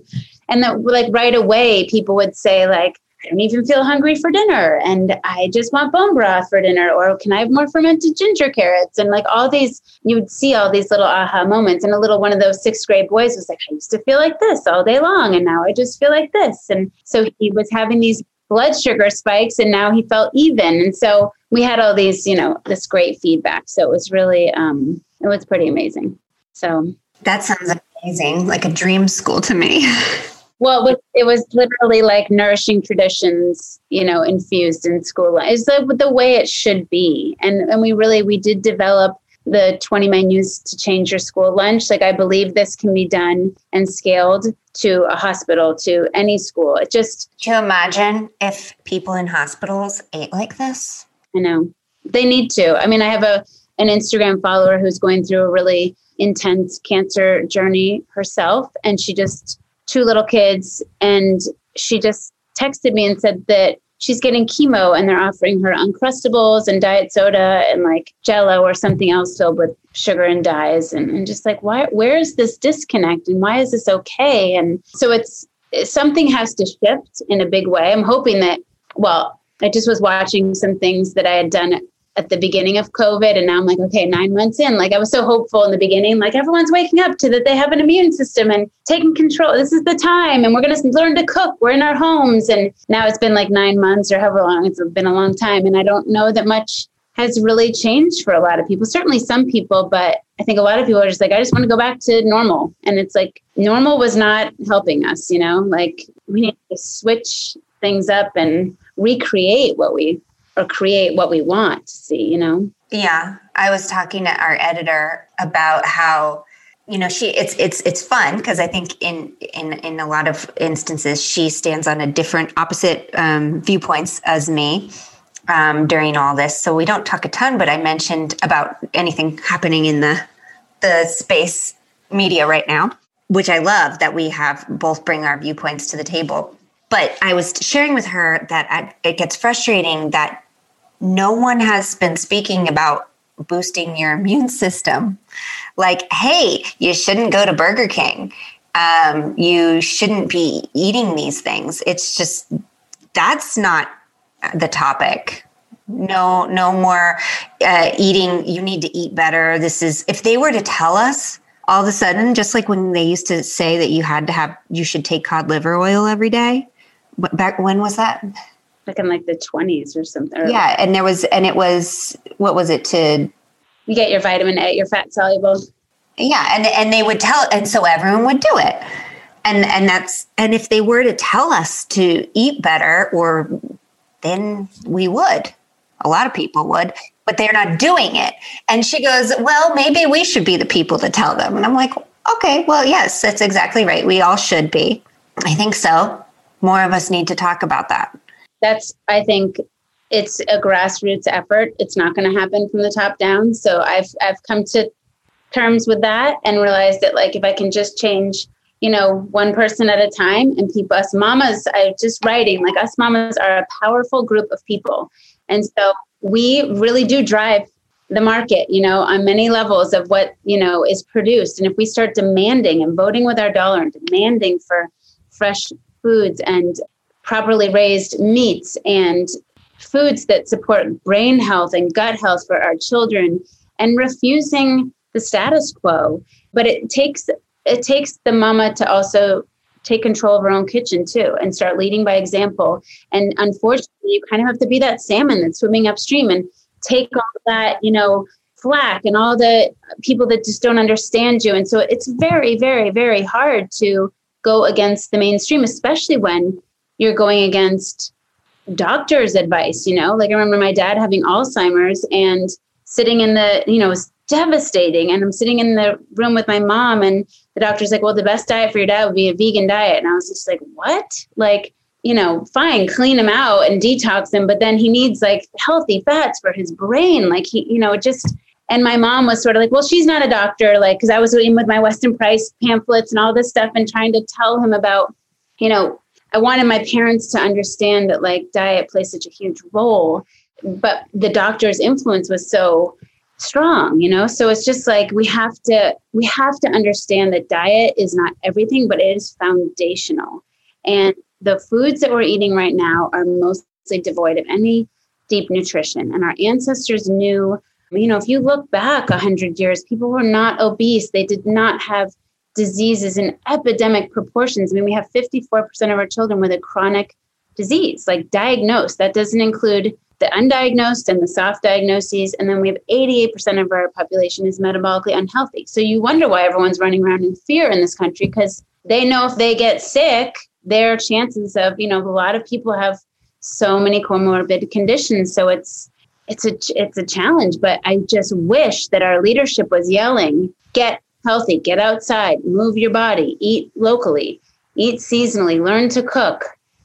And that like right away people would say like I don't even feel hungry for dinner and I just want bone broth for dinner or can I have more fermented ginger carrots? And like all these you would see all these little aha moments and a little one of those sixth grade boys was like I used to feel like this all day long and now I just feel like this. And so he was having these blood sugar spikes and now he felt even. And so we had all these you know this great feedback. So it was really um it was pretty amazing so that sounds amazing like a dream school to me [LAUGHS] Well, it was, it was literally like nourishing traditions, you know, infused in school. It's the, the way it should be. And, and we really, we did develop the 20 menus to change your school lunch. Like, I believe this can be done and scaled to a hospital, to any school. It just. Can you imagine if people in hospitals ate like this? I know. They need to. I mean, I have a an Instagram follower who's going through a really intense cancer journey herself, and she just two little kids and she just texted me and said that she's getting chemo and they're offering her uncrustables and diet soda and like jello or something else filled with sugar and dyes. And, and just like why where is this disconnect and why is this okay? And so it's something has to shift in a big way. I'm hoping that well i just was watching some things that i had done at the beginning of COVID. And now I'm like, okay, nine months in. Like I was so hopeful in the beginning, like everyone's waking up to that they have an immune system and taking control. This is the time. And we're going to learn to cook. We're in our homes. And now it's been like nine months or however long. It's been a long time. And I don't know that much has really changed for a lot of people. Certainly some people, but I think a lot of people are just like, I just want to go back to normal. And it's like normal was not helping us, you know, like we need to switch things up and recreate what we or create what we want to see, you know? Yeah. I was talking to our editor about how you know she it's it's it's fun because i think in in in a lot of instances she stands on a different opposite um, viewpoints as me um, during all this so we don't talk a ton but i mentioned about anything happening in the the space media right now which i love that we have both bring our viewpoints to the table but i was sharing with her that I, it gets frustrating that no one has been speaking about boosting your immune system. Like, hey, you shouldn't go to Burger King. Um, you shouldn't be eating these things. It's just that's not the topic. No, no more uh, eating. You need to eat better. This is if they were to tell us all of a sudden, just like when they used to say that you had to have, you should take cod liver oil every day. Back when was that? Like in like the 20s or something. Or yeah, and there was and it was what was it to you get your vitamin A, your fat soluble. Yeah, and and they would tell and so everyone would do it. And and that's and if they were to tell us to eat better or then we would. A lot of people would, but they're not doing it. And she goes, "Well, maybe we should be the people to tell them." And I'm like, "Okay, well, yes, that's exactly right. We all should be." I think so. More of us need to talk about that that's i think it's a grassroots effort. It's not going to happen from the top down. So I've I've come to terms with that and realized that like if I can just change, you know, one person at a time and keep us mamas, I just writing like us mamas are a powerful group of people. And so we really do drive the market, you know, on many levels of what, you know, is produced. And if we start demanding and voting with our dollar and demanding for fresh foods and properly raised meats and foods that support brain health and gut health for our children and refusing the status quo. But it takes it takes the mama to also take control of her own kitchen too and start leading by example. And unfortunately you kind of have to be that salmon that's swimming upstream and take all that you know flack and all the people that just don't understand you. And so it's very very very hard to go against the mainstream especially when you're going against doctor's advice you know? Like i remember my dad having alzheimer's and sitting in the you know it was devastating. And i'm sitting in the room with my mom and the doctor's like well the best diet for your dad would be a vegan diet. And i was just like what? Like you know fine clean him out and detox him but then he needs like healthy fats for his brain. Like he you know just and my mom was sort of like well she's not a doctor like because i was in with my weston price pamphlets and all this stuff and trying to tell him about you know I wanted my parents to understand that like diet plays such a huge role, but the doctor's influence was so strong, you know? So it's just like we have to we have to understand that diet is not everything, but it is foundational. And the foods that we're eating right now are mostly devoid of any deep nutrition. And our ancestors knew, you know, if you look back 100 years, people were not obese. They did not have diseases in epidemic proportions. I mean, we have 54% of our children with a chronic disease, like diagnosed. That doesn't include the undiagnosed and the soft diagnoses. And then we have 88% of our population is metabolically unhealthy. So you wonder why everyone's running around in fear in this country because they know if they get sick, their chances of, you know, a lot of people have so many comorbid conditions. So it's it's a it's a challenge, but I just wish that our leadership was yelling, get healthy, get outside, move your body, eat locally, eat seasonally, learn to cook.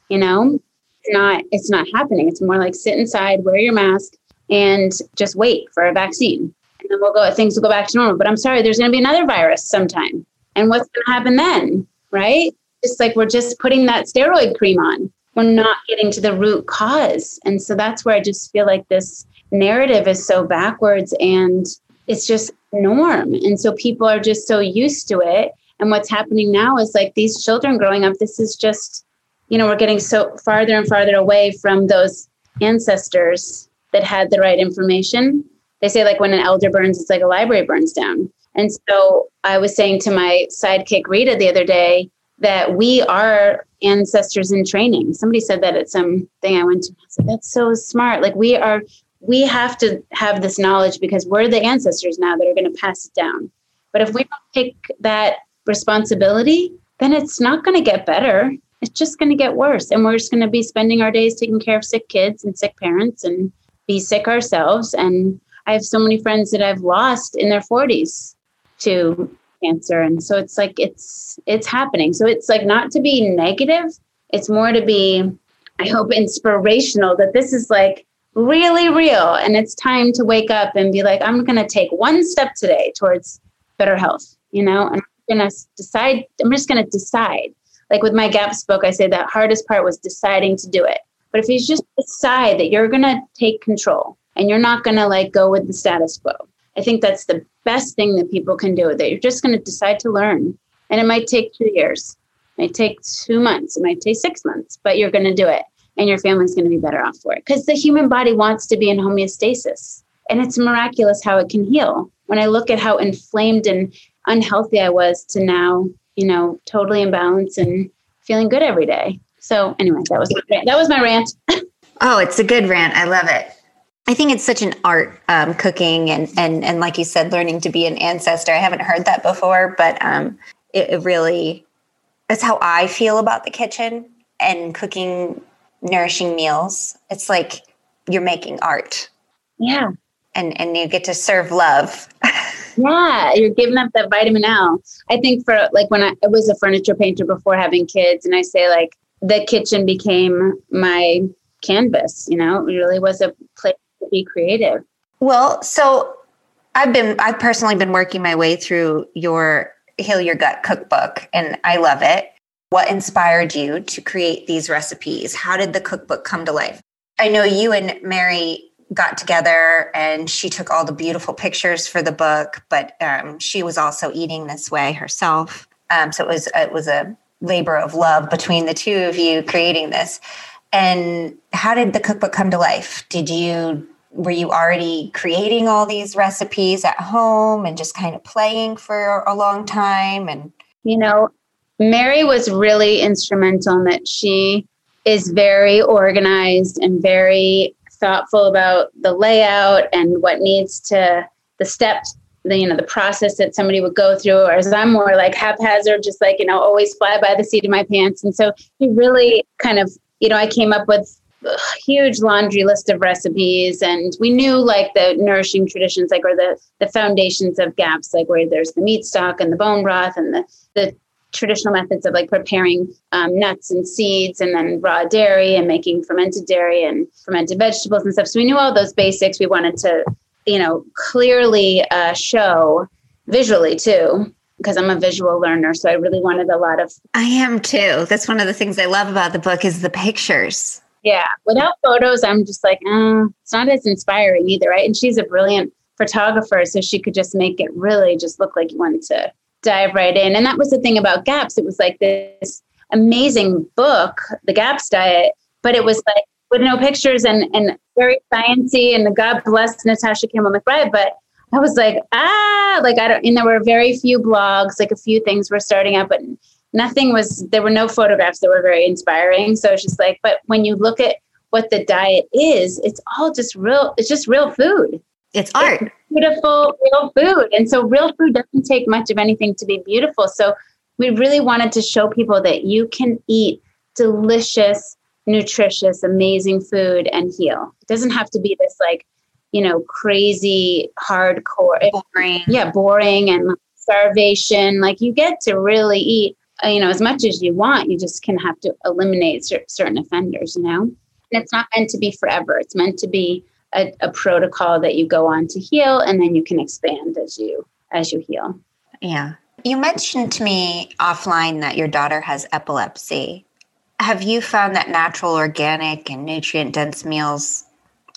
You know, it's not it's not happening. It's more like sit inside, wear your mask, and just wait for a vaccine. And then we'll go things will go back to normal. But I'm sorry, there's gonna be another virus sometime. And what's gonna happen then? Right? It's like we're just putting that steroid cream on. We're not getting to the root cause. And so that's where I just feel like this narrative is so backwards and it's just norm. And so people are just so used to it. And what's happening now is like these children growing up, this is just, you know, we're getting so farther and farther away from those ancestors that had the right information. They say, like, when an elder burns, it's like a library burns down. And so I was saying to my sidekick, Rita, the other day, that we are ancestors in training. Somebody said that at some thing I went to. I said, that's so smart. Like, we are we have to have this knowledge because we're the ancestors now that are going to pass it down. But if we don't take that responsibility, then it's not going to get better. It's just going to get worse. And we're just going to be spending our days taking care of sick kids and sick parents and be sick ourselves. And I have so many friends that I've lost in their 40s to cancer. And so it's like it's it's happening. So it's like not to be negative, it's more to be, I hope, inspirational that this is like really real. And it's time to wake up and be like, I'm going to take one step today towards better health, you know, and I'm going to decide, I'm just going to decide. Like with my GAPS book, I say that hardest part was deciding to do it. But if you just decide that you're going to take control and you're not going to like go with the status quo, I think that's the best thing that people can do. That you're just going to decide to learn. And it might take two years, it might take two months, it might take six months, but you're going to do it and your family's going to be better off for it. Because the human body wants to be in homeostasis and it's miraculous how it can heal. When i look at how inflamed and unhealthy i was to now you know totally in balance and feeling good every day. So anyway that was my that was my rant. [LAUGHS] Oh it's a good rant. I love it. I think it's such an art, um, cooking and and and like you said, learning to be an ancestor. I haven't heard that before, but um, it, it really it's how I feel about the kitchen and cooking nourishing meals. It's like you're making art. Yeah. And and you get to serve love. [LAUGHS] yeah, you're giving up that vitamin L. I think for like when I, I was a furniture painter before having kids, and I say like the kitchen became my canvas. You know, it really was a place to be creative. Well, so I've been I've personally been working my way through your Heal Your Gut cookbook and I love it. What inspired you to create these recipes? How did the cookbook come to life? I know you and Mary got together and she took all the beautiful pictures for the book, but um, she was also eating this way herself. Um, so it was it was a labor of love between the two of you creating this. And how did the cookbook come to life? Did you were you already creating all these recipes at home and just kind of playing for a long time and you know mary was really instrumental in that she is very organized and very thoughtful about the layout and what needs to the steps the you know the process that somebody would go through. Whereas i'm more like haphazard just like you know always fly by the seat of my pants. And so he really kind of you know i came up with a huge laundry list of recipes. And we knew like the nourishing traditions like or the the foundations of gaps like where there's the meat stock and the bone broth and the the traditional methods of like preparing um, nuts and seeds and then raw dairy and making fermented dairy and fermented vegetables and stuff so we knew all those basics we wanted to you know clearly uh, show visually too because I'm a visual learner. So I really wanted a lot of. I am too. That's one of the things I love about the book is the pictures. Yeah. Without photos, I'm just like, uh, it's not as inspiring either, right? And she's a brilliant photographer, so she could just make it really just look like you wanted to dive right in. And that was the thing about GAPS. It was like this amazing book, The GAPS Diet, but it was like with no pictures and and very sciencey. And God bless Natasha Campbell McBride, but I was like, ah, like I don't. And there were very few blogs, like a few things were starting up, but nothing was there were no photographs that were very inspiring so it's just like but when you look at what the diet is it's all just real it's just real food it's art it's beautiful real food. And so real food doesn't take much of anything to be beautiful. So we really wanted to show people that you can eat delicious nutritious amazing food and heal. It doesn't have to be this like you know crazy hardcore. Boring. Yeah boring and starvation. Like you get to really eat uh, you know as much as you want. You just can have to eliminate certain offenders you know? And it's not meant to be forever. It's meant to be a, a protocol that you go on to heal and then you can expand as you as you heal. Yeah. You mentioned to me offline that your daughter has epilepsy. Have you found that natural organic and nutrient dense meals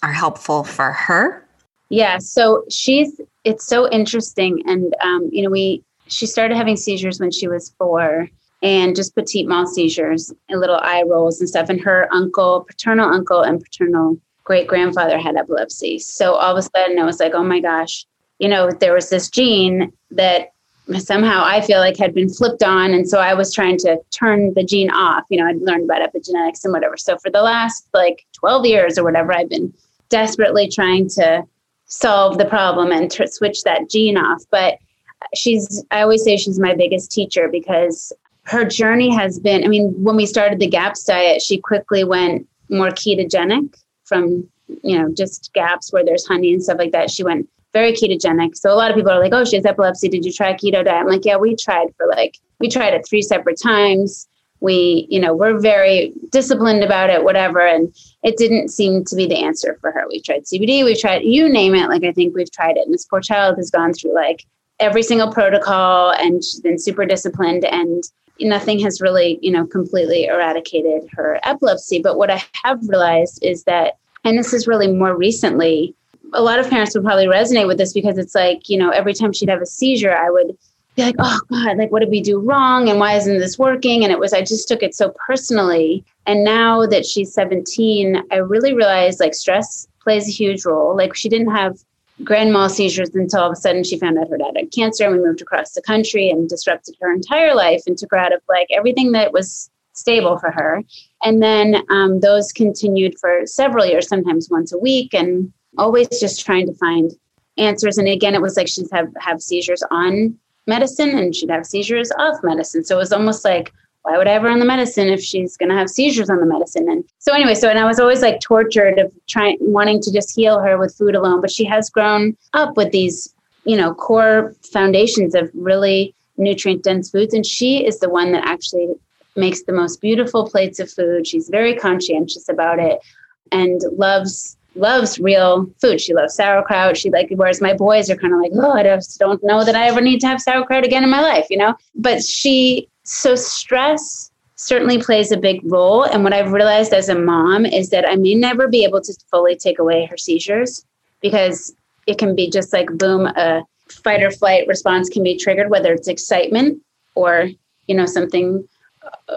are helpful for her? Yeah so she's it's so interesting and um, you know we she started having seizures when she was four and just petit mal seizures and little eye rolls and stuff. And her uncle, paternal uncle, and paternal great grandfather had epilepsy. So all of a sudden, I was like, oh my gosh, you know, there was this gene that somehow I feel like had been flipped on. And so I was trying to turn the gene off. You know, I'd learned about epigenetics and whatever. So for the last like 12 years or whatever, I've been desperately trying to solve the problem and to switch that gene off. But she's i always say she's my biggest teacher because her journey has been i mean when we started the gaps diet she quickly went more ketogenic from you know just gaps where there's honey and stuff like that she went very ketogenic. So a lot of people are like oh she has epilepsy. Did you try a keto diet? I'm like yeah we tried for like we tried it three separate times. We you know we're very disciplined about it whatever. And it didn't seem to be the answer for her. We tried cbd we've tried you name it. Like i think we've tried it. And this poor child has gone through like every single protocol and she's been super disciplined and nothing has really you know completely eradicated her epilepsy. But what i have realized is that and this is really more recently. A lot of parents would probably resonate with this because it's like you know every time she'd have a seizure i would be like oh god like what did we do wrong? And why isn't this working? And it was i just took it so personally. And now that she's 17 i really realized like stress plays a huge role. Like she didn't have grand mal seizures until all of a sudden she found out her dad had cancer and we moved across the country and disrupted her entire life and took her out of like everything that was stable for her and then um, those continued for several years sometimes once a week and always just trying to find answers. And again it was like she'd have have seizures on medicine and she'd have seizures off medicine. So it was almost like why would I ever on the medicine if she's going to have seizures on the medicine? And so anyway, so and I was always like tortured of trying wanting to just heal her with food alone, but she has grown up with these, you know, core foundations of really nutrient dense foods. And she is the one that actually makes the most beautiful plates of food. She's very conscientious about it. and loves loves real food. She loves sauerkraut. She like whereas my boys are kind of like, oh, I just don't know that I ever need to have sauerkraut again in my life, you know. But she so stress certainly plays a big role. And what I've realized as a mom is that I may never be able to fully take away her seizures because it can be just like boom, a fight or flight response can be triggered, whether it's excitement or you know something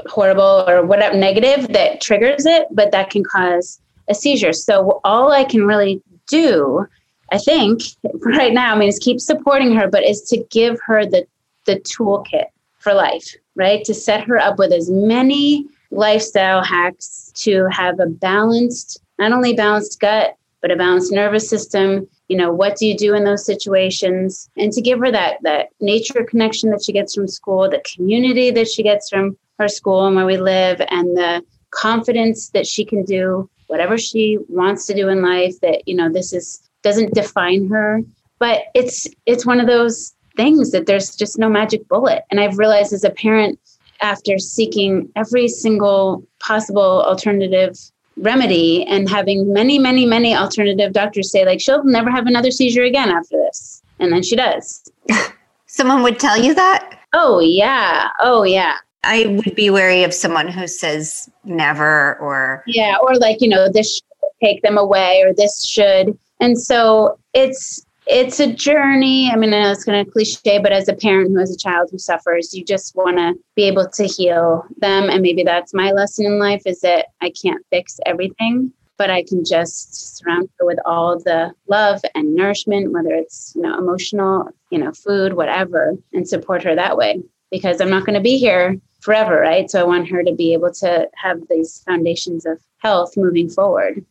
horrible or whatever negative that triggers it, but that can cause a seizure. So all I can really do, I think, [LAUGHS] right now, I mean, is keep supporting her, but is to give her the the toolkit for life, right? To set her up with as many lifestyle hacks to have a balanced, not only balanced gut, but a balanced nervous system. You know, what do you do in those situations? And to give her that that nature connection that she gets from school, the community that she gets from her school and where we live, and the confidence that she can do whatever she wants to do in life that you know this is doesn't define her. But it's it's one of those things that there's just no magic bullet. And i've realized as a parent after seeking every single possible alternative remedy and having many many many alternative doctors say like she'll never have another seizure again after this. And then she does. [LAUGHS] Someone would tell you that? Oh yeah. Oh yeah I would be wary of someone who says never or yeah, or like you know this should take them away or this should. And so it's it's a journey. I mean, I know it's kind of cliche, but as a parent who has a child who suffers, you just want to be able to heal them. And maybe that's my lesson in life is that I can't fix everything, but I can just surround her with all the love and nourishment, whether it's you know emotional, you know, food, whatever, and support her that way. Because I'm not going to be here forever, right? So I want her to be able to have these foundations of health moving forward.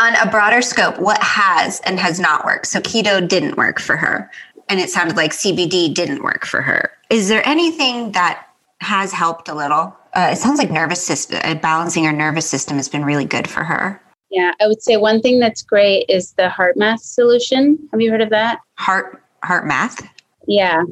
On a broader scope, what has and has not worked? So keto didn't work for her, and it sounded like CBD didn't work for her. Is there anything that has helped a little? Uh, it sounds like nervous system, uh, balancing her nervous system has been really good for her. Yeah, I would say one thing that's great is the HeartMath solution. Have you heard of that? Heart HeartMath. Yeah,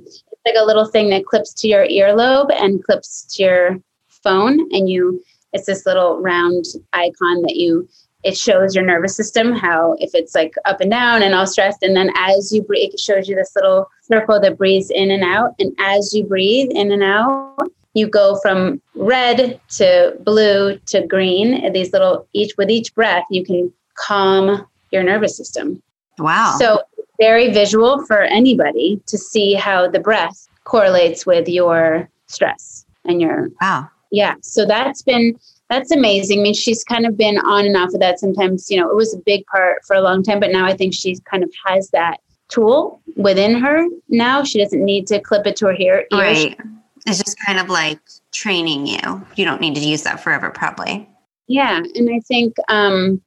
like a little thing that clips to your earlobe and clips to your phone and you it's this little round icon that you it shows your nervous system how if it's like up and down and all stressed and then as you breathe it shows you this little circle that breathes in and out and as you breathe in and out you go from red to blue to green and these little each with each breath you can calm your nervous system. Wow. So very visual for anybody to see how the breath correlates with your stress and your wow. Yeah so that's been that's amazing. I mean she's kind of been on and off of that sometimes you know it was a big part for a long time but now i think she kind of has that tool within her now. She doesn't need to clip it to her ear. Right. It's just kind of like training you. You don't need to use that forever probably. Yeah and i think um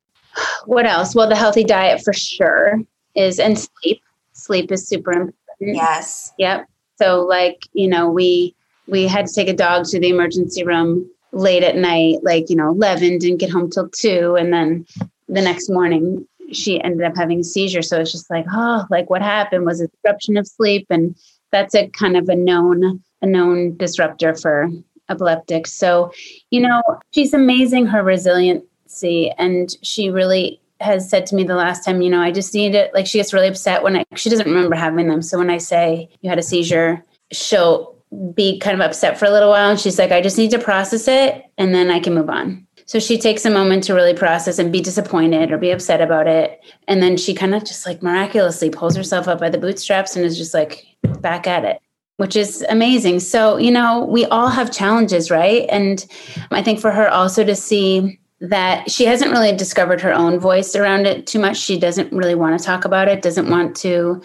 what else? Well the healthy diet for sure is and sleep. Sleep is super important. Yes. Yep. So like, you know, we we had to take a dog to the emergency room late at night, like, you know, 11, didn't get home till 2 and then the next morning she ended up having a seizure. So it's just like, oh, like what happened was a disruption of sleep and that's a kind of a known a known disruptor for epileptics. So, you know, she's amazing her resiliency and she really has said to me the last time, you know, I just need it. Like she gets really upset when I, she doesn't remember having them. So when I say you had a seizure, she'll be kind of upset for a little while. And she's like, I just need to process it and then I can move on. So she takes a moment to really process and be disappointed or be upset about it. And then she kind of just like miraculously pulls herself up by the bootstraps and is just like back at it, which is amazing. So, you know, we all have challenges, right? And I think for her also to see that she hasn't really discovered her own voice around it too much. She doesn't really want to talk about it, doesn't want to.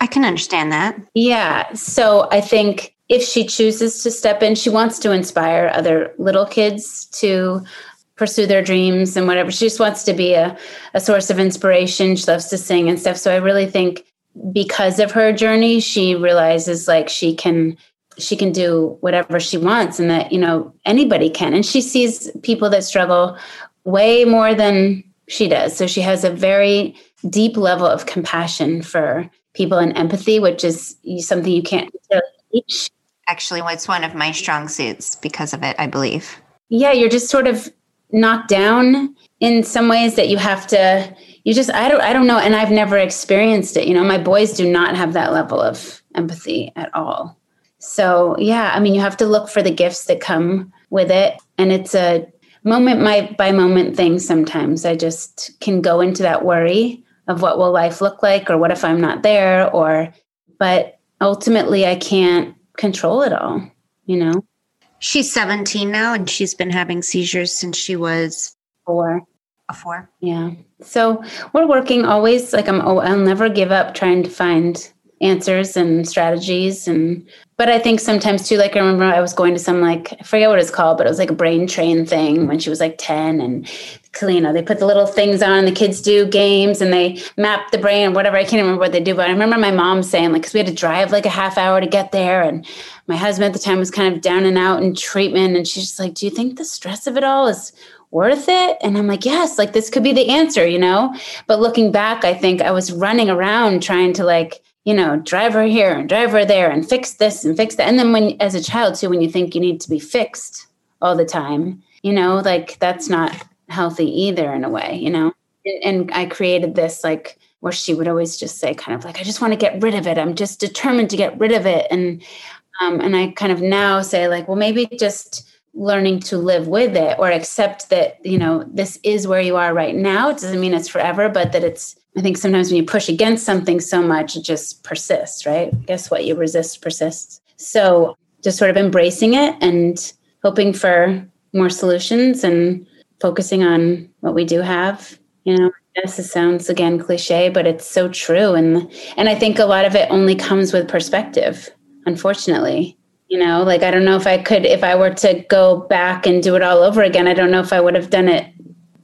I can understand that. Yeah. So I think if she chooses to step in, she wants to inspire other little kids to pursue their dreams and whatever. She just wants to be a, a source of inspiration. She loves to sing and stuff. So I really think because of her journey, she realizes like she can she can do whatever she wants and that you know anybody can and she sees people that struggle way more than she does so she has a very deep level of compassion for people and empathy which is something you can't teach actually it's one of my strong suits because of it i believe yeah you're just sort of knocked down in some ways that you have to you just I don't I don't know and I've never experienced it. You know, my boys do not have that level of empathy at all. So, yeah, I mean, you have to look for the gifts that come with it and it's a moment my, by moment thing sometimes. I just can go into that worry of what will life look like or what if I'm not there or but ultimately I can't control it all, you know. She's 17 now and she's been having seizures since she was four. A four. Yeah. So we're working always like I'm oh, I'll never give up trying to find answers and strategies and but I think sometimes too, like I remember I was going to some like I forget what it's called, but it was like a brain train thing mm-hmm. when she was like 10 and you know, they put the little things on the kids do games and they map the brain or whatever. I can't remember what they do, but I remember my mom saying like, cause we had to drive like a half hour to get there. And my husband at the time was kind of down and out in treatment. And she's just like, do you think the stress of it all is worth it? And I'm like, yes, like this could be the answer, you know? But looking back, I think I was running around trying to like, you know, drive her here and drive her there and fix this and fix that. And then when, as a child too, when you think you need to be fixed all the time, you know, like that's not healthy either in a way, you know? And I created this like where she would always just say kind of like, I just want to get rid of it. I'm just determined to get rid of it. And, um, and I kind of now say like, well, maybe just learning to live with it or accept that, you know, this is where you are right now. It doesn't mean it's forever, but that it's I think sometimes when you push against something so much, it just persists, right? Guess what? You resist persists. So just sort of embracing it and hoping for more solutions and focusing on what we do have. You know, yes, it sounds again cliche, but it's so true. And and I think a lot of it only comes with perspective, unfortunately. You know, like I don't know if I could if I were to go back and do it all over again, I don't know if I would have done it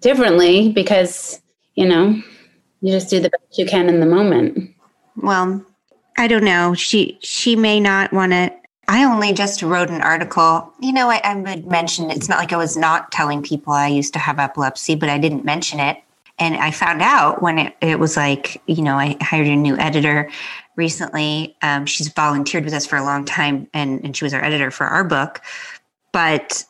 differently because, you know, you just do the best you can in the moment. Well i don't know. She she may not want to i only just wrote an article. You know I, I would mention it's not like i was not telling people i used to have epilepsy but i didn't mention it. And i found out when it, it was like you know i hired a new editor recently. Um, she's volunteered with us for a long time and, and she was our editor for our book. But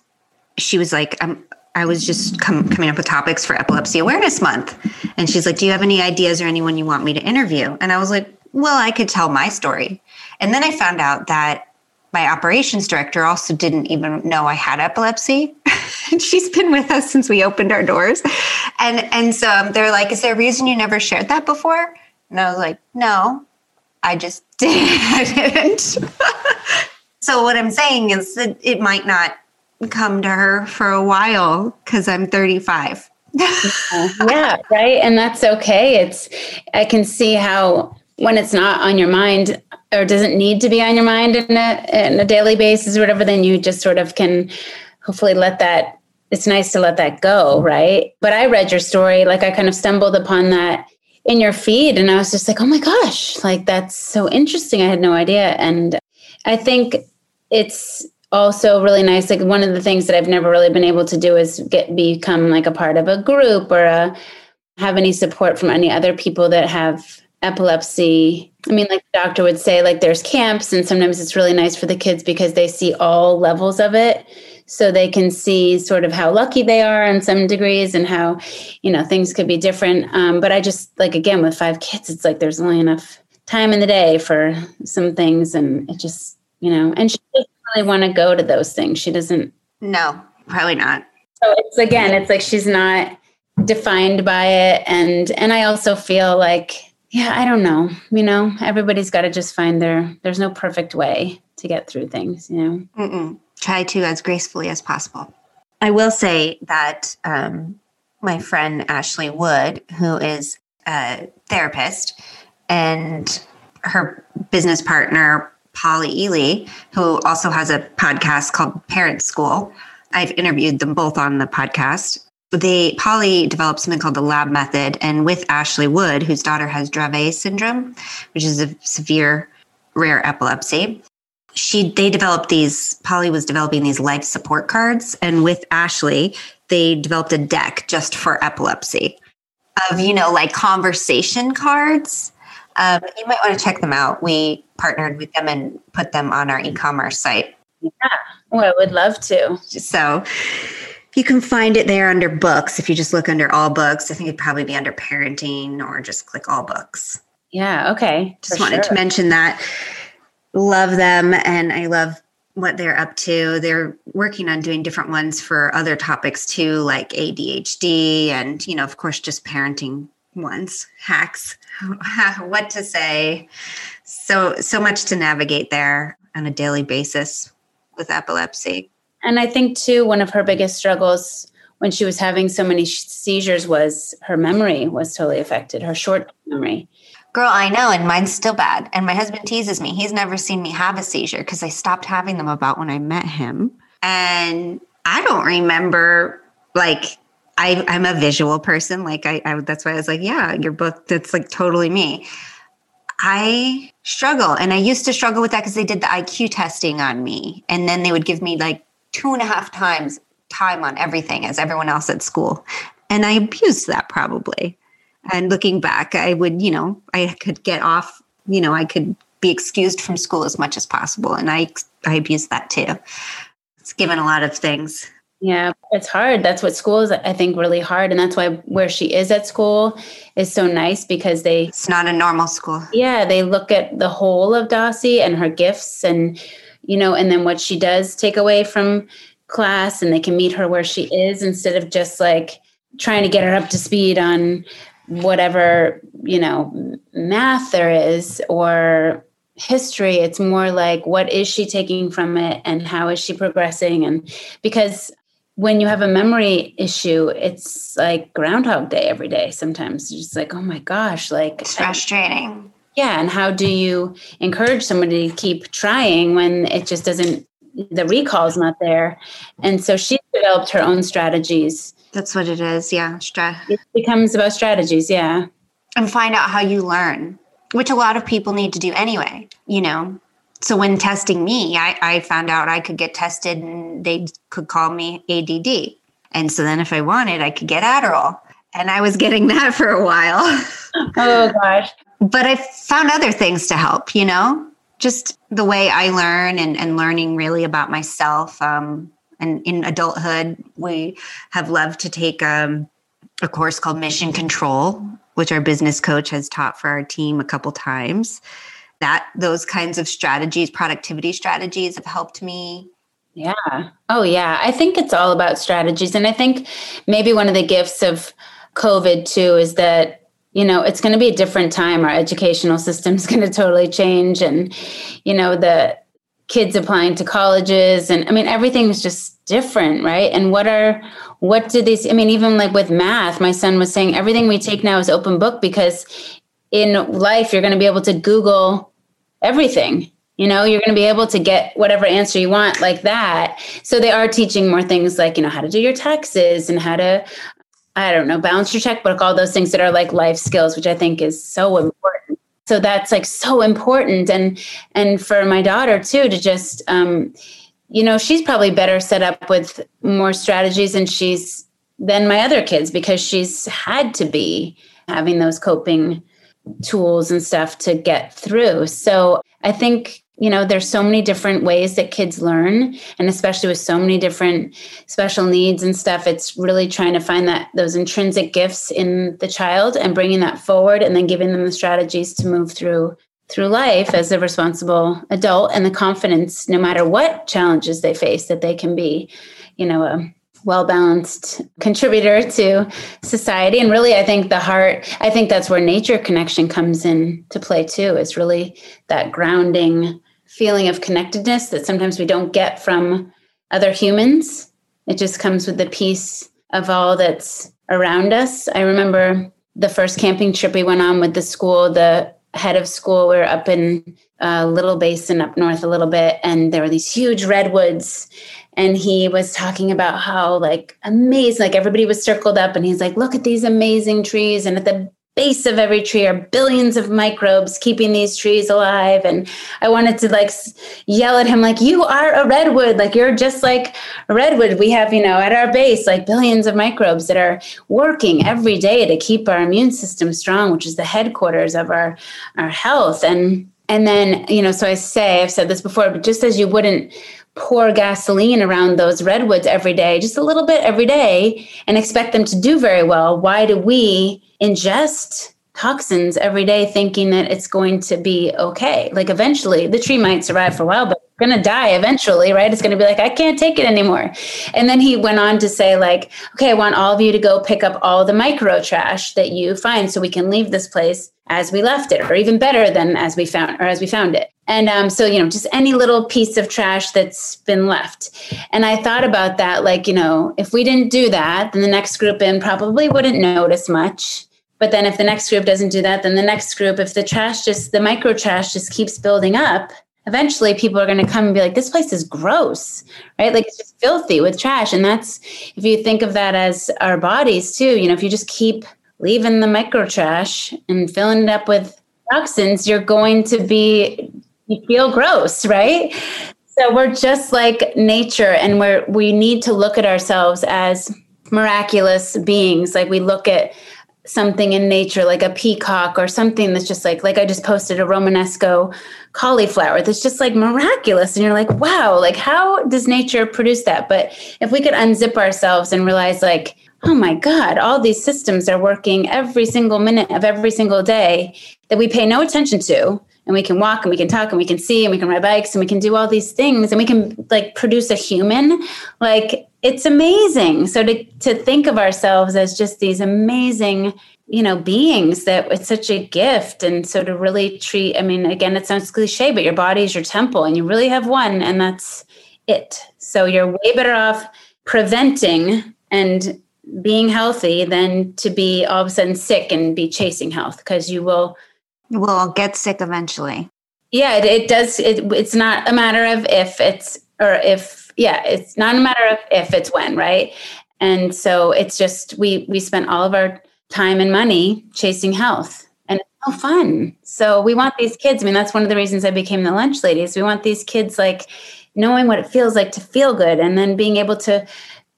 she was like i'm I was just com- coming up with topics for Epilepsy Awareness Month. And she's like, Do you have any ideas or anyone you want me to interview? And I was like, Well, I could tell my story. And then I found out that my operations director also didn't even know I had epilepsy. [LAUGHS] and she's been with us since we opened our doors. And and so um, they're like, Is there a reason you never shared that before? And I was like, No, I just [LAUGHS] didn't. [LAUGHS] so what I'm saying is that it might not come to her for a while because I'm 35. [LAUGHS] yeah, right. And that's okay. It's, I can see how when it's not on your mind or doesn't need to be on your mind in a, in a daily basis or whatever, then you just sort of can hopefully let that, it's nice to let that go. Right. But I read your story, like I kind of stumbled upon that in your feed and I was just like, oh my gosh, like that's so interesting. I had no idea. And I think it's, also really nice like one of the things that i've never really been able to do is get become like a part of a group or a, have any support from any other people that have epilepsy. I mean like the doctor would say like there's camps and sometimes it's really nice for the kids because they see all levels of it. So they can see sort of how lucky they are in some degrees and how you know things could be different. Um, but i just like again with five kids it's like there's only enough time in the day for some things and it just you know and really want to go to those things. She doesn't. No, probably not. So it's again, it's like she's not defined by it, and and I also feel like, yeah, I don't know. You know, everybody's got to just find their. There's no perfect way to get through things. You know, Mm-mm. try to as gracefully as possible. I will say that um, my friend Ashley Wood, who is a therapist, and her business partner Polly Ely, who also has a podcast called Parent School. I've interviewed them both on the podcast. They Polly developed something called the lab method, and with Ashley Wood, whose daughter has Dravet syndrome, which is a severe rare epilepsy. She they developed these, Polly was developing these life support cards, and with Ashley, they developed a deck just for epilepsy of, you know, like conversation cards um, you might want to check them out. We partnered with them and put them on our e-commerce site. Yeah, well, I would love to. So, You can find it there under books. If you just look under all books, I think it'd probably be under parenting or just click all books. Yeah. Okay. Just wanted sure. to mention that. Love them and I love what they're up to. They're working on doing different ones for other topics too, like ADHD and, you know, of course, just parenting ones, hacks, [LAUGHS] what to say. So, so much to navigate there on a daily basis with epilepsy. And I think, too, one of her biggest struggles when she was having so many seizures was her memory was totally affected, her short memory. Girl, I know, and mine's still bad. And my husband teases me. He's never seen me have a seizure because I stopped having them about when I met him. And I don't remember like I, I'm a visual person. Like I, I, that's why I was like, yeah, your book, that's like totally me. I struggle. And I used to struggle with that because they did the IQ testing on me. And then they would give me like two and a half times time on everything as everyone else at school. And I abused that probably. And looking back, I would, you know, I could get off, you know, I could be excused from school as much as possible. And I, I abused that too. It's given a lot of things yeah, it's hard. That's what school is, I think, really hard. And that's why where she is at school is so nice because they. It's not a normal school. Yeah, they look at the whole of Dossie and her gifts and, you know, and then what she does take away from class and they can meet her where she is instead of just like trying to get her up to speed on whatever, you know, math there is or history it's more like what is she taking from it and how is she progressing and because when you have a memory issue, it's like Groundhog Day every day. Sometimes it's just like, oh my gosh, like it's frustrating. Yeah. And how do you encourage somebody to keep trying when it just doesn't, the recall's not there? And so she developed her own strategies. That's what it is. Yeah. It becomes about strategies. Yeah. And find out how you learn, which a lot of people need to do anyway. You know, so when testing me, I, I found out I could get tested and they could call me ADD. And so then if I wanted, I could get Adderall. And I was getting [LAUGHS] that for a while. oh gosh. but I found other things to help, you know, just the way I learn and, and learning really about myself. Um, and in adulthood, we have loved to take um, a course called Mission Control, which our business coach has taught for our team a couple times that those kinds of strategies, productivity strategies have helped me. Yeah. Oh, yeah. I think it's all about strategies. And I think maybe one of the gifts of COVID too is that, you know, it's going to be a different time. Our educational [LAUGHS] system is going to totally change. And, you know, the kids applying to colleges and I mean, everything's just different, right? And what are, what do these, I mean, even like with math, my son was saying everything we take now is open book because in life, you're going to be able to Google everything. You know you're going to be able to get whatever answer you want like that. So they are teaching more things like you know how to do your taxes and how to i don't know balance your checkbook all those things that are like life skills which i think is so important. So that's like so important. And and for my daughter too to just um you know she's probably better set up with more strategies and she's than my other kids because she's had to be having those coping tools and stuff to get through. So I think you know there's so many different ways that kids learn and especially with so many different special needs and stuff it's really trying to find that those intrinsic gifts in the child and bringing that forward and then giving them the strategies to move through through life as a responsible adult and the confidence no matter what challenges they face that they can be you know a well balanced contributor to society. And really, I think the heart, I think that's where nature connection comes in to play too, is really that grounding feeling of connectedness that sometimes we don't get from other humans. It just comes with the peace of all that's around us. I remember the first camping trip we went on with the school, the head of school, we were up in a Little Basin up north a little bit, and there were these huge redwoods and he was talking about how like amazing like everybody was circled up and he's like look at these amazing trees. And at the base of every tree are billions of microbes keeping these trees alive. And i wanted to like yell at him like you are a redwood. Like you're just like a redwood. We have you know at our base like billions of microbes that are working every day to keep our immune system strong which is the headquarters of our our health. And and then you know so i say i've said this before but just as you wouldn't pour gasoline around those redwoods every day, just a little bit every day, and expect them to do very well. Why do we ingest toxins every day thinking that it's going to be okay? Like eventually the tree might survive for a while, but it's going to die eventually, right? It's going to be like, I can't take it anymore. And then he went on to say, like, okay, I want all of you to go pick up all the micro trash that you find so we can leave this place as we left it, or even better than as we found or as we found it. And um, so, you know, just any little piece of trash that's been left. And I thought about that, like, you know, if we didn't do that, then the next group in probably wouldn't notice much. But then if the next group doesn't do that, then the next group, if the trash just, the micro trash just keeps building up, eventually people are going to come and be like this place is gross right like it's just filthy with trash and that's if you think of that as our bodies too you know if you just keep leaving the micro trash and filling it up with toxins you're going to be you feel gross right? So we're just like nature and we're we need to look at ourselves as miraculous beings. Like we look at something in nature like a peacock or something that's just like like I just posted a romanesco cauliflower that's just like miraculous. And you're like wow like how does nature produce that? But if we could unzip ourselves and realize like oh my god all these systems are working every single minute of every single day that we pay no attention to and we can walk and we can talk and we can see and we can ride bikes and we can do all these things and we can like produce a human. Like it's amazing. So to to think of ourselves as just these amazing you know beings that it's such a gift. And so to really treat i mean again it sounds cliche but your body is your temple and you really have one and that's it. So you're way better off preventing and being healthy than to be all of a sudden sick and be chasing health because you will will get sick eventually. Yeah it, it does it, it's not a matter of if it's or if yeah it's not a matter of if it's when right? And so it's just we we spent all of our time and money chasing health and it's so fun. So we want these kids i mean that's one of the reasons i became the lunch ladies we want these kids like knowing what it feels like to feel good and then being able to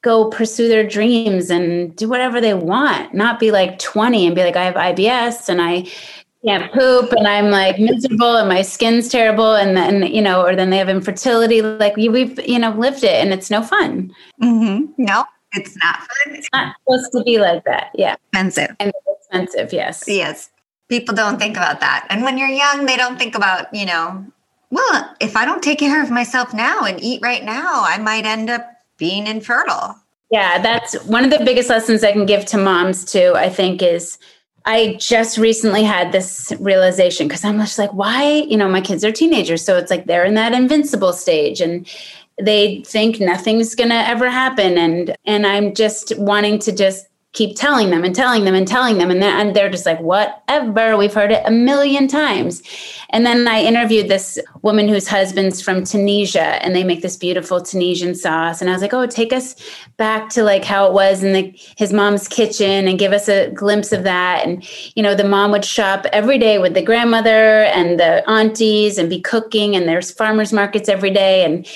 go pursue their dreams and do whatever they want not be like 20 and be like i have ibs and i can't poop and I'm like miserable and my skin's terrible and then you know or then they have infertility like we've you know lived it and it's no fun. Mm-hmm. No, it's not fun. It's not supposed to be like that. Yeah, expensive and expensive. Yes, yes. People don't think about that, and when you're young, they don't think about you know. Well, if I don't take care of myself now and eat right now, I might end up being infertile. Yeah, that's one of the biggest lessons I can give to moms too. I think is I just recently had this realization because I'm just like, why? You know, my kids are teenagers. So it's like they're in that invincible stage and they think nothing's gonna ever happen. And and I'm just wanting to just keep telling them and telling them and telling them. And, then, and they're just like whatever. We've heard it a million times. And then i interviewed this woman whose husband's from tunisia and they make this beautiful tunisian sauce. And i was like oh take us back to like how it was in the, his mom's kitchen and give us a glimpse of that. And you know the mom would shop every day with the grandmother and the aunties and be cooking and there's farmers markets every day. And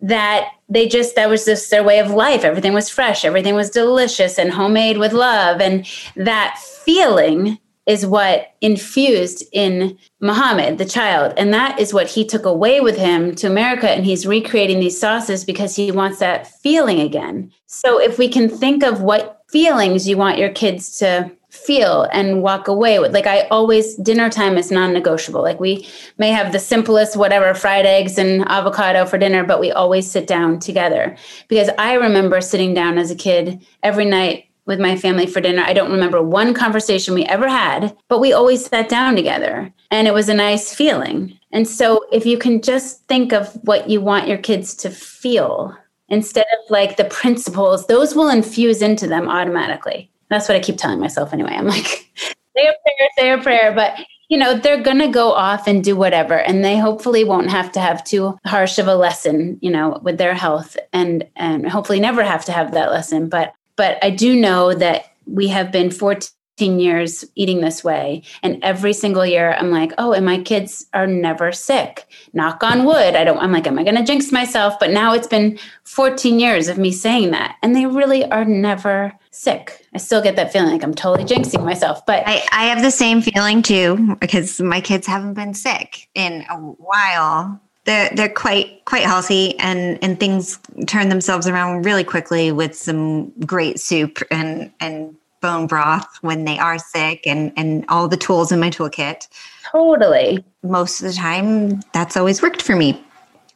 that they just that was just their way of life everything was fresh everything was delicious and homemade with love and that feeling is what infused in Muhammad, the child. And that is what he took away with him to America. And he's recreating these sauces because he wants that feeling again. So if we can think of what feelings you want your kids to feel and walk away with. Like i always dinner time is non-negotiable. Like we may have the simplest whatever fried eggs and avocado for dinner but we always sit down together. Because i remember sitting down as a kid every night with my family for dinner. I don't remember one conversation we ever had but we always sat down together and it was a nice feeling. And so if you can just think of what you want your kids to feel instead of like the principles those will infuse into them automatically that's what I keep telling myself anyway. I'm like, [LAUGHS] say a prayer, say a prayer. But, you know, they're going to go off and do whatever. And they hopefully won't have to have too harsh of a lesson, you know, with their health and, and hopefully never have to have that lesson. But, but I do know that we have been 14 years eating this way. And every single year I'm like, oh, and my kids are never sick. Knock on wood. I don't, I'm like, am I going to jinx myself? But now it's been 14 years of me saying that. And they really are never sick. I still get that feeling like I'm totally jinxing myself. But I, I have the same feeling too, because my kids haven't been sick in a while. they're they're quite quite healthy and and things turn themselves around really quickly with some great soup and and bone broth when they are sick and and all the tools in my toolkit. Totally. Most of the time that's always worked for me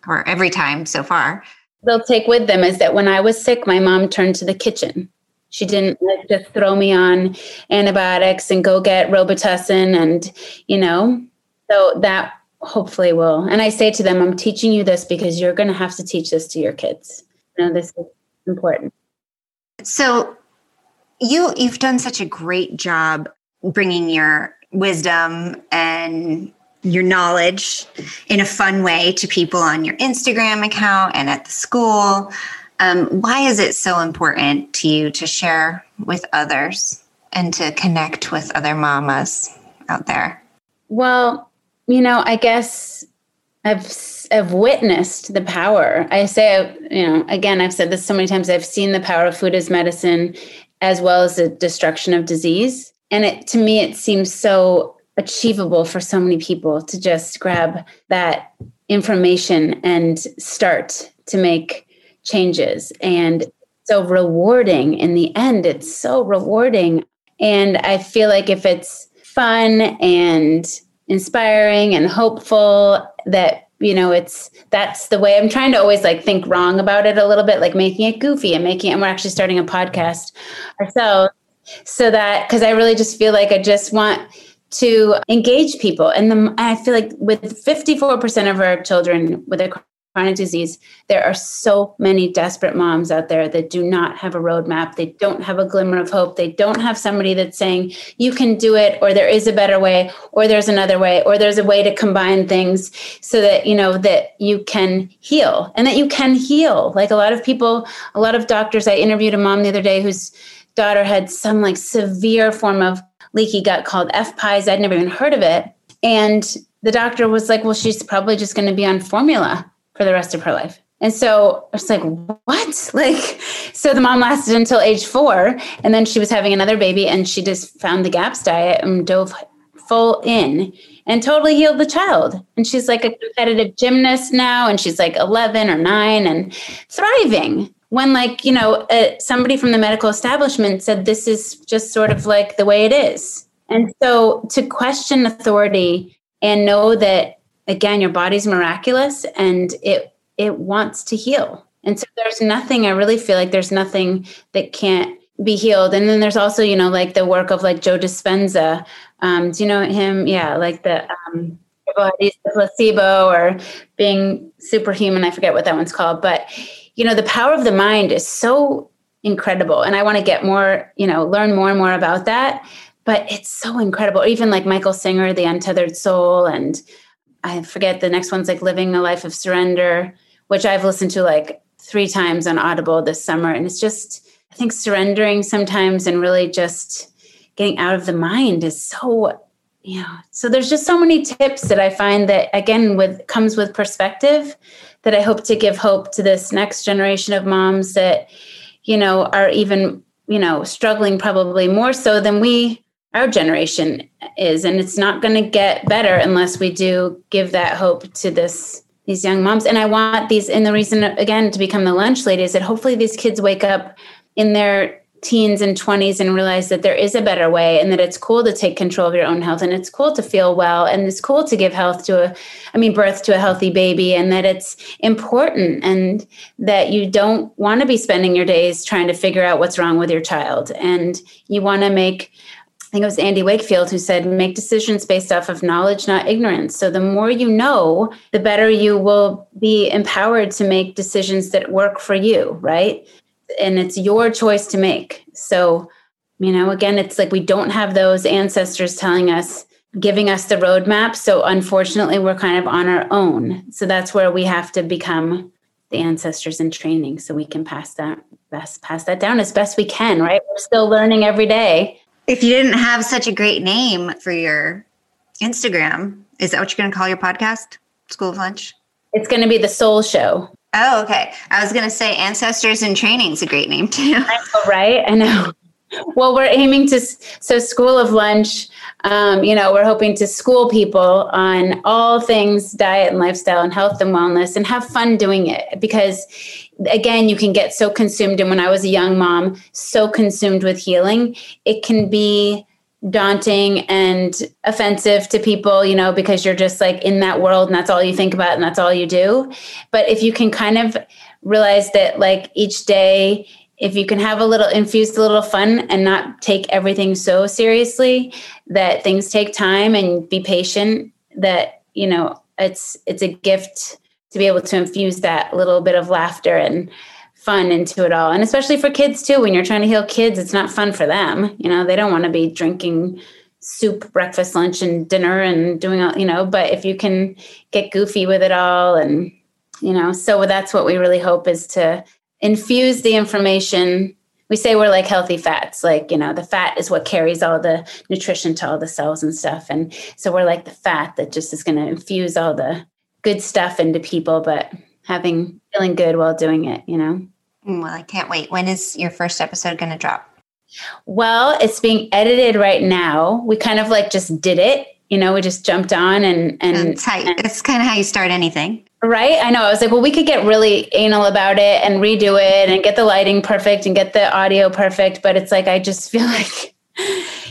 or every time so far. They'll take with them is that when I was sick my mom turned to the kitchen. She didn't like just throw me on antibiotics and go get Robitussin and you know so that hopefully will. And I say to them, I'm teaching you this because you're going to have to teach this to your kids. You know, this is important. So you you've done such a great job bringing your wisdom and your knowledge in a fun way to people on your Instagram account and at the school. Um, why is it so important to you to share with others and to connect with other mamas out there? Well, you know, I guess I've I've witnessed the power. I say, you know, again, I've said this so many times. I've seen the power of food as medicine, as well as the destruction of disease. And it to me, it seems so achievable for so many people to just grab that information and start to make changes. And so rewarding in the end. It's so rewarding. And I feel like if it's fun and inspiring and hopeful that you know it's that's the way i'm trying to always like think wrong about it a little bit like making it goofy and making it and we're actually starting a podcast ourselves so that because i really just feel like i just want to engage people. And the, i feel like with 54% of our children with a chronic disease, there are so many desperate moms out there that do not have a roadmap. They don't have a glimmer of hope. They don't have somebody that's saying, you can do it, or there is a better way, or there's another way, or there's a way to combine things so that, you know, that you can heal and that you can heal. Like a lot of people, a lot of doctors, I interviewed a mom the other day whose daughter had some like severe form of leaky gut called FPIES. I'd never even heard of it. And the doctor was like, well, she's probably just going to be on formula for the rest of her life. And so I was like, what? [LAUGHS] Like, so the mom lasted until age four. And then she was having another baby and she just found the GAPS diet and dove full in and totally healed the child. And she's like a competitive gymnast now. And she's like 11 or nine and thriving. When, like, you know, uh, somebody from the medical establishment said, this is just sort of like the way it is. And so to question authority and know that again your body's miraculous and it it wants to heal. And so there's nothing i really feel like there's nothing that can't be healed. And then there's also you know like the work of like joe dispenza um, do you know him? Yeah like the um, body's the placebo or being superhuman. I forget what that one's called but you know the power of the mind is so incredible. And i want to get more you know learn more and more about that but it's so incredible. Even like michael singer the untethered soul and I forget the next one's like Living a Life of Surrender, which I've listened to like three times on Audible this summer. And it's just, I think surrendering sometimes and really just getting out of the mind is so, you know, so there's just so many tips that I find that again with comes with perspective that I hope to give hope to this next generation of moms that, you know, are even, you know, struggling probably more so than we our generation is and it's not going to get better unless we do give that hope to this these young moms. And i want these and the reason again to become the lunch lady is that hopefully these kids wake up in their teens and 20s and realize that there is a better way and that it's cool to take control of your own health and it's cool to feel well and it's cool to give health to a i mean birth to a healthy baby and that it's important and that you don't want to be spending your days trying to figure out what's wrong with your child. And you want to make I think it was Andy Wakefield who said, make decisions based off of knowledge, not ignorance. So the more you know, the better you will be empowered to make decisions that work for you, right? And it's your choice to make. So, you know, again, it's like we don't have those ancestors telling us, giving us the roadmap. So unfortunately, we're kind of on our own. So that's where we have to become the ancestors in training so we can pass that best pass that down as best we can, right? We're still learning every day if you didn't have such a great name for your Instagram, is that what you're going to call your podcast? School of Lunch? It's going to be the Soul Show. Oh, okay. I was going to say Ancestors in Training is a great name too. [LAUGHS] I know, right? I know. well, we're aiming to, so School of Lunch, um, you know, we're hoping to school people on all things diet and lifestyle and health and wellness and have fun doing it because, again, you can get so consumed. And when I was a young mom, so consumed with healing, it can be daunting and offensive to people, you know, because you're just like in that world and that's all you think about and that's all you do. But if you can kind of realize that, like, each day, if you can have a little infuse a little fun and not take everything so seriously that things take time and be patient that you know it's it's a gift to be able to infuse that little bit of laughter and fun into it all. And especially for kids too when you're trying to heal kids it's not fun for them you know? They don't want to be drinking soup breakfast lunch and dinner and doing all you know? But if you can get goofy with it all and you know? So that's what we really hope is to infuse the information. We say we're like healthy fats like you know the fat is what carries all the nutrition to all the cells and stuff. And so we're like the fat that just is going to infuse all the good stuff into people but having feeling good while doing it you know mm, well i can't wait when is your first episode going to drop well it's being edited right now we kind of like just did it you know we just jumped on and and, and, and that's kind of how you start anything Right. I know. I was like, well, we could get really anal about it and redo it and get the lighting perfect and get the audio perfect. But it's like, I just [LAUGHS] feel like,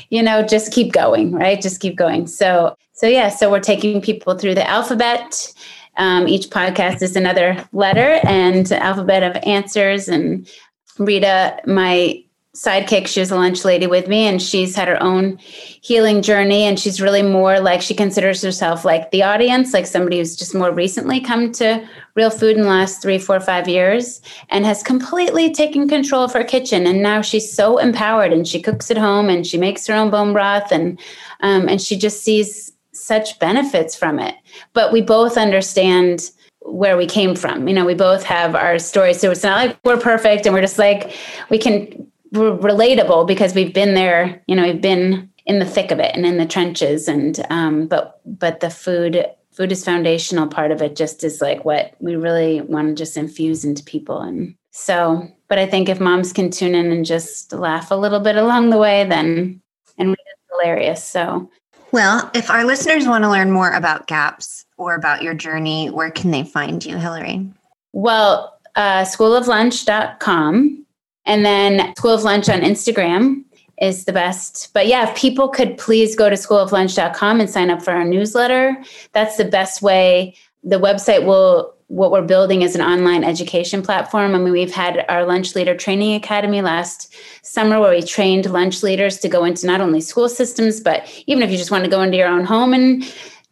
you know, just keep going, right? Just keep going. So, so yeah, so we're taking people through the alphabet. Um, each podcast is another letter and alphabet of answers. And Rita, my sidekick. She was a lunch lady with me, and she's had her own healing journey. And she's really more like she considers herself like the audience, like somebody who's just more recently come to real food in the last three, four, five years and has completely taken control of her kitchen. And now she's so empowered and she cooks at home and she makes her own bone broth and um, and she just sees such benefits from it. But we both understand where we came from. You know, we both have our stories. So it's not like we're perfect and we're just like, we can we're relatable because we've been there you know we've been in the thick of it and in the trenches and um, but but the food food is foundational part of it just is like what we really want to just infuse into people and so but i think if moms can tune in and just laugh a little bit along the way then and it's hilarious so well if our listeners want to learn more about gaps or about your journey where can they find you Hilary well uh, schooloflunch.com and then School of Lunch on Instagram is the best. But yeah, if people could please go to schooloflunch.com and sign up for our newsletter, that's the best way. The website will what we're building is an online education platform. I mean, we've had our lunch leader training academy last summer where we trained lunch leaders to go into not only school systems, but even if you just want to go into your own home and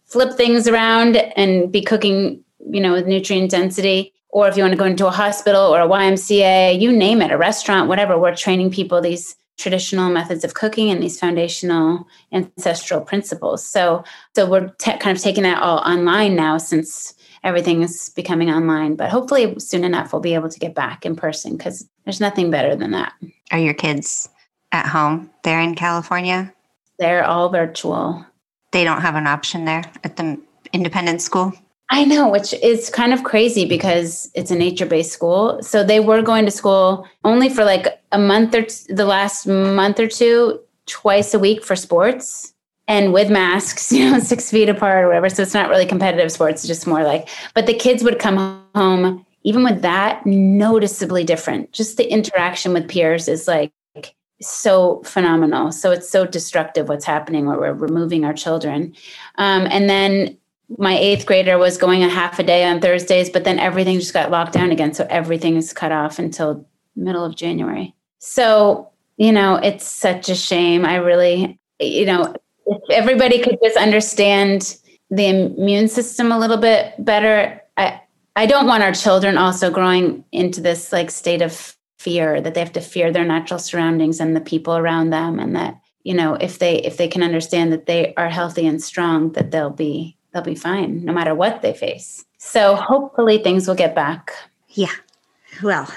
flip things around and be cooking, you know, with nutrient density or if you want to go into a hospital or a YMCA, you name it, a restaurant, whatever, we're training people these traditional methods of cooking and these foundational ancestral principles. So, so we're te- kind of taking that all online now since everything is becoming online. But hopefully, soon enough, we'll be able to get back in person because there's nothing better than that. Are your kids at home there in California? They're all virtual. They don't have an option there at the independent school? I know, which is kind of crazy because it's a nature based school. So they were going to school only for like a month or t- the last month or two, twice a week for sports and with masks, [LAUGHS] you know, six feet apart or whatever. So it's not really competitive sports, just more like, but the kids would come home, even with that, noticeably different. Just the interaction with peers is like, so phenomenal. So it's so destructive what's happening where we're removing our children. Um, and then my eighth grader was going a half a day on Thursdays, but then everything just got locked down again. So everything is cut off until middle of January. So, you know, it's such a shame. I really, you know, if everybody could just understand the immune system a little bit better. I, I don't want our children also growing into this like state of fear that they have to fear their natural surroundings and the people around them and that you know if they if they can understand that they are healthy and strong that they'll be they'll be fine no matter what they face. So hopefully things will get back. Yeah. Well,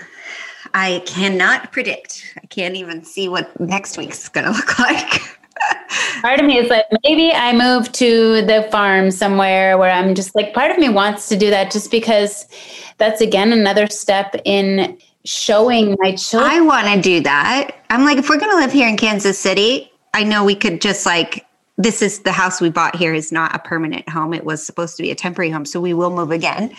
I cannot predict. I can't even see what next week's going [LAUGHS] to look like. Part of me is like, maybe I move to the farm somewhere where I'm just like, part of me wants to do that just because that's again another step in showing my children. I want to do that. I'm like, if we're going to live here in Kansas City, I know we could just like, this is the house we bought here is not a permanent home. It was supposed to be a temporary home. So we will move again.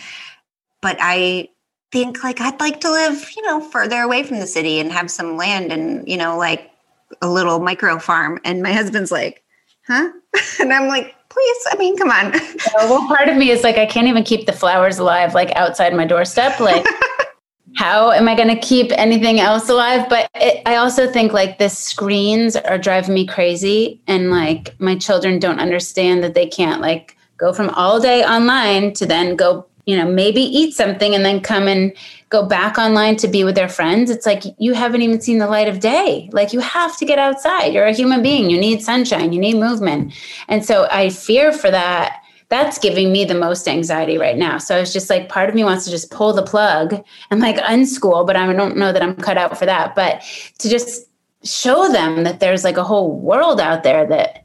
But I think like I'd like to live, you know, further away from the city and have some land and, you know, like a little micro farm. And my husband's like, huh? [LAUGHS] and I'm like, please, I mean, come on. [LAUGHS] well, part of me is like, I can't even keep the flowers alive, like outside my doorstep. Like, [LAUGHS] how am I going to keep anything else alive? But it, I also think like the screens are driving me crazy. And like my children don't understand that they can't like go from all day online to then go you know, maybe eat something and then come and go back online to be with their friends. It's like you haven't even seen the light of day. Like you have to get outside. You're a human being. You need sunshine, you need movement. And so I fear for that. That's giving me the most anxiety right now. So it's just like part of me wants to just pull the plug and like unschool, but I don't know that I'm cut out for that. But to just show them that there's like a whole world out there that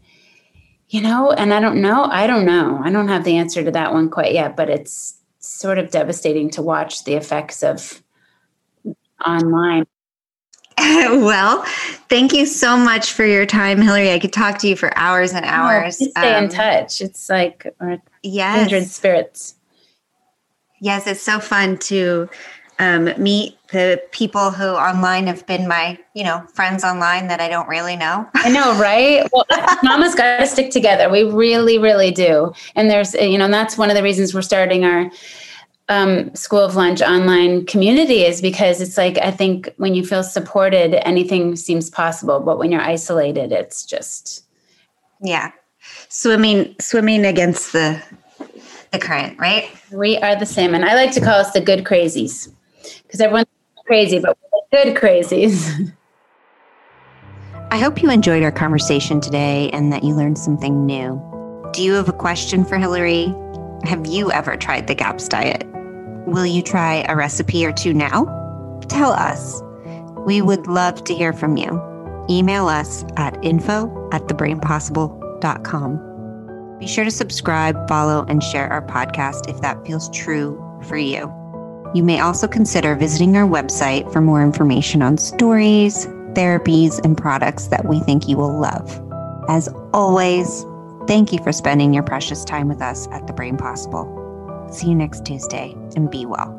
you know and i don't know i don't know i don't have the answer to that one quite yet but it's sort of devastating to watch the effects of online. [LAUGHS] well, thank you so much for your time, Hilary. I could talk to you for hours and hours. Oh, stay um, in touch. It's like yes. kindred spirits. Yes, it's so fun to um, meet the people who online have been my, you know, friends online that I don't really know. I know, right? Well, [LAUGHS] Mama's got to stick together. We really, really do. And there's, you know, and that's one of the reasons we're starting our um, School of Lunch online community is because it's like I think when you feel supported, anything seems possible. But when you're isolated, it's just yeah, swimming swimming against the the current, right? We are the same, and I like to call us the good crazies because everyone's crazy, but good crazies. [LAUGHS] I hope you enjoyed our conversation today and that you learned something new. Do you have a question for Hilary? Have you ever tried the GAPS diet? Will you try a recipe or two now? Tell us. We would love to hear from you. Email us at info at thebrainpossible.com. Be sure to subscribe, follow, and share our podcast if that feels true for you. You may also consider visiting our website for more information on stories, therapies, and products that we think you will love. As always, thank you for spending your precious time with us at The Brain Possible. See you next Tuesday and be well.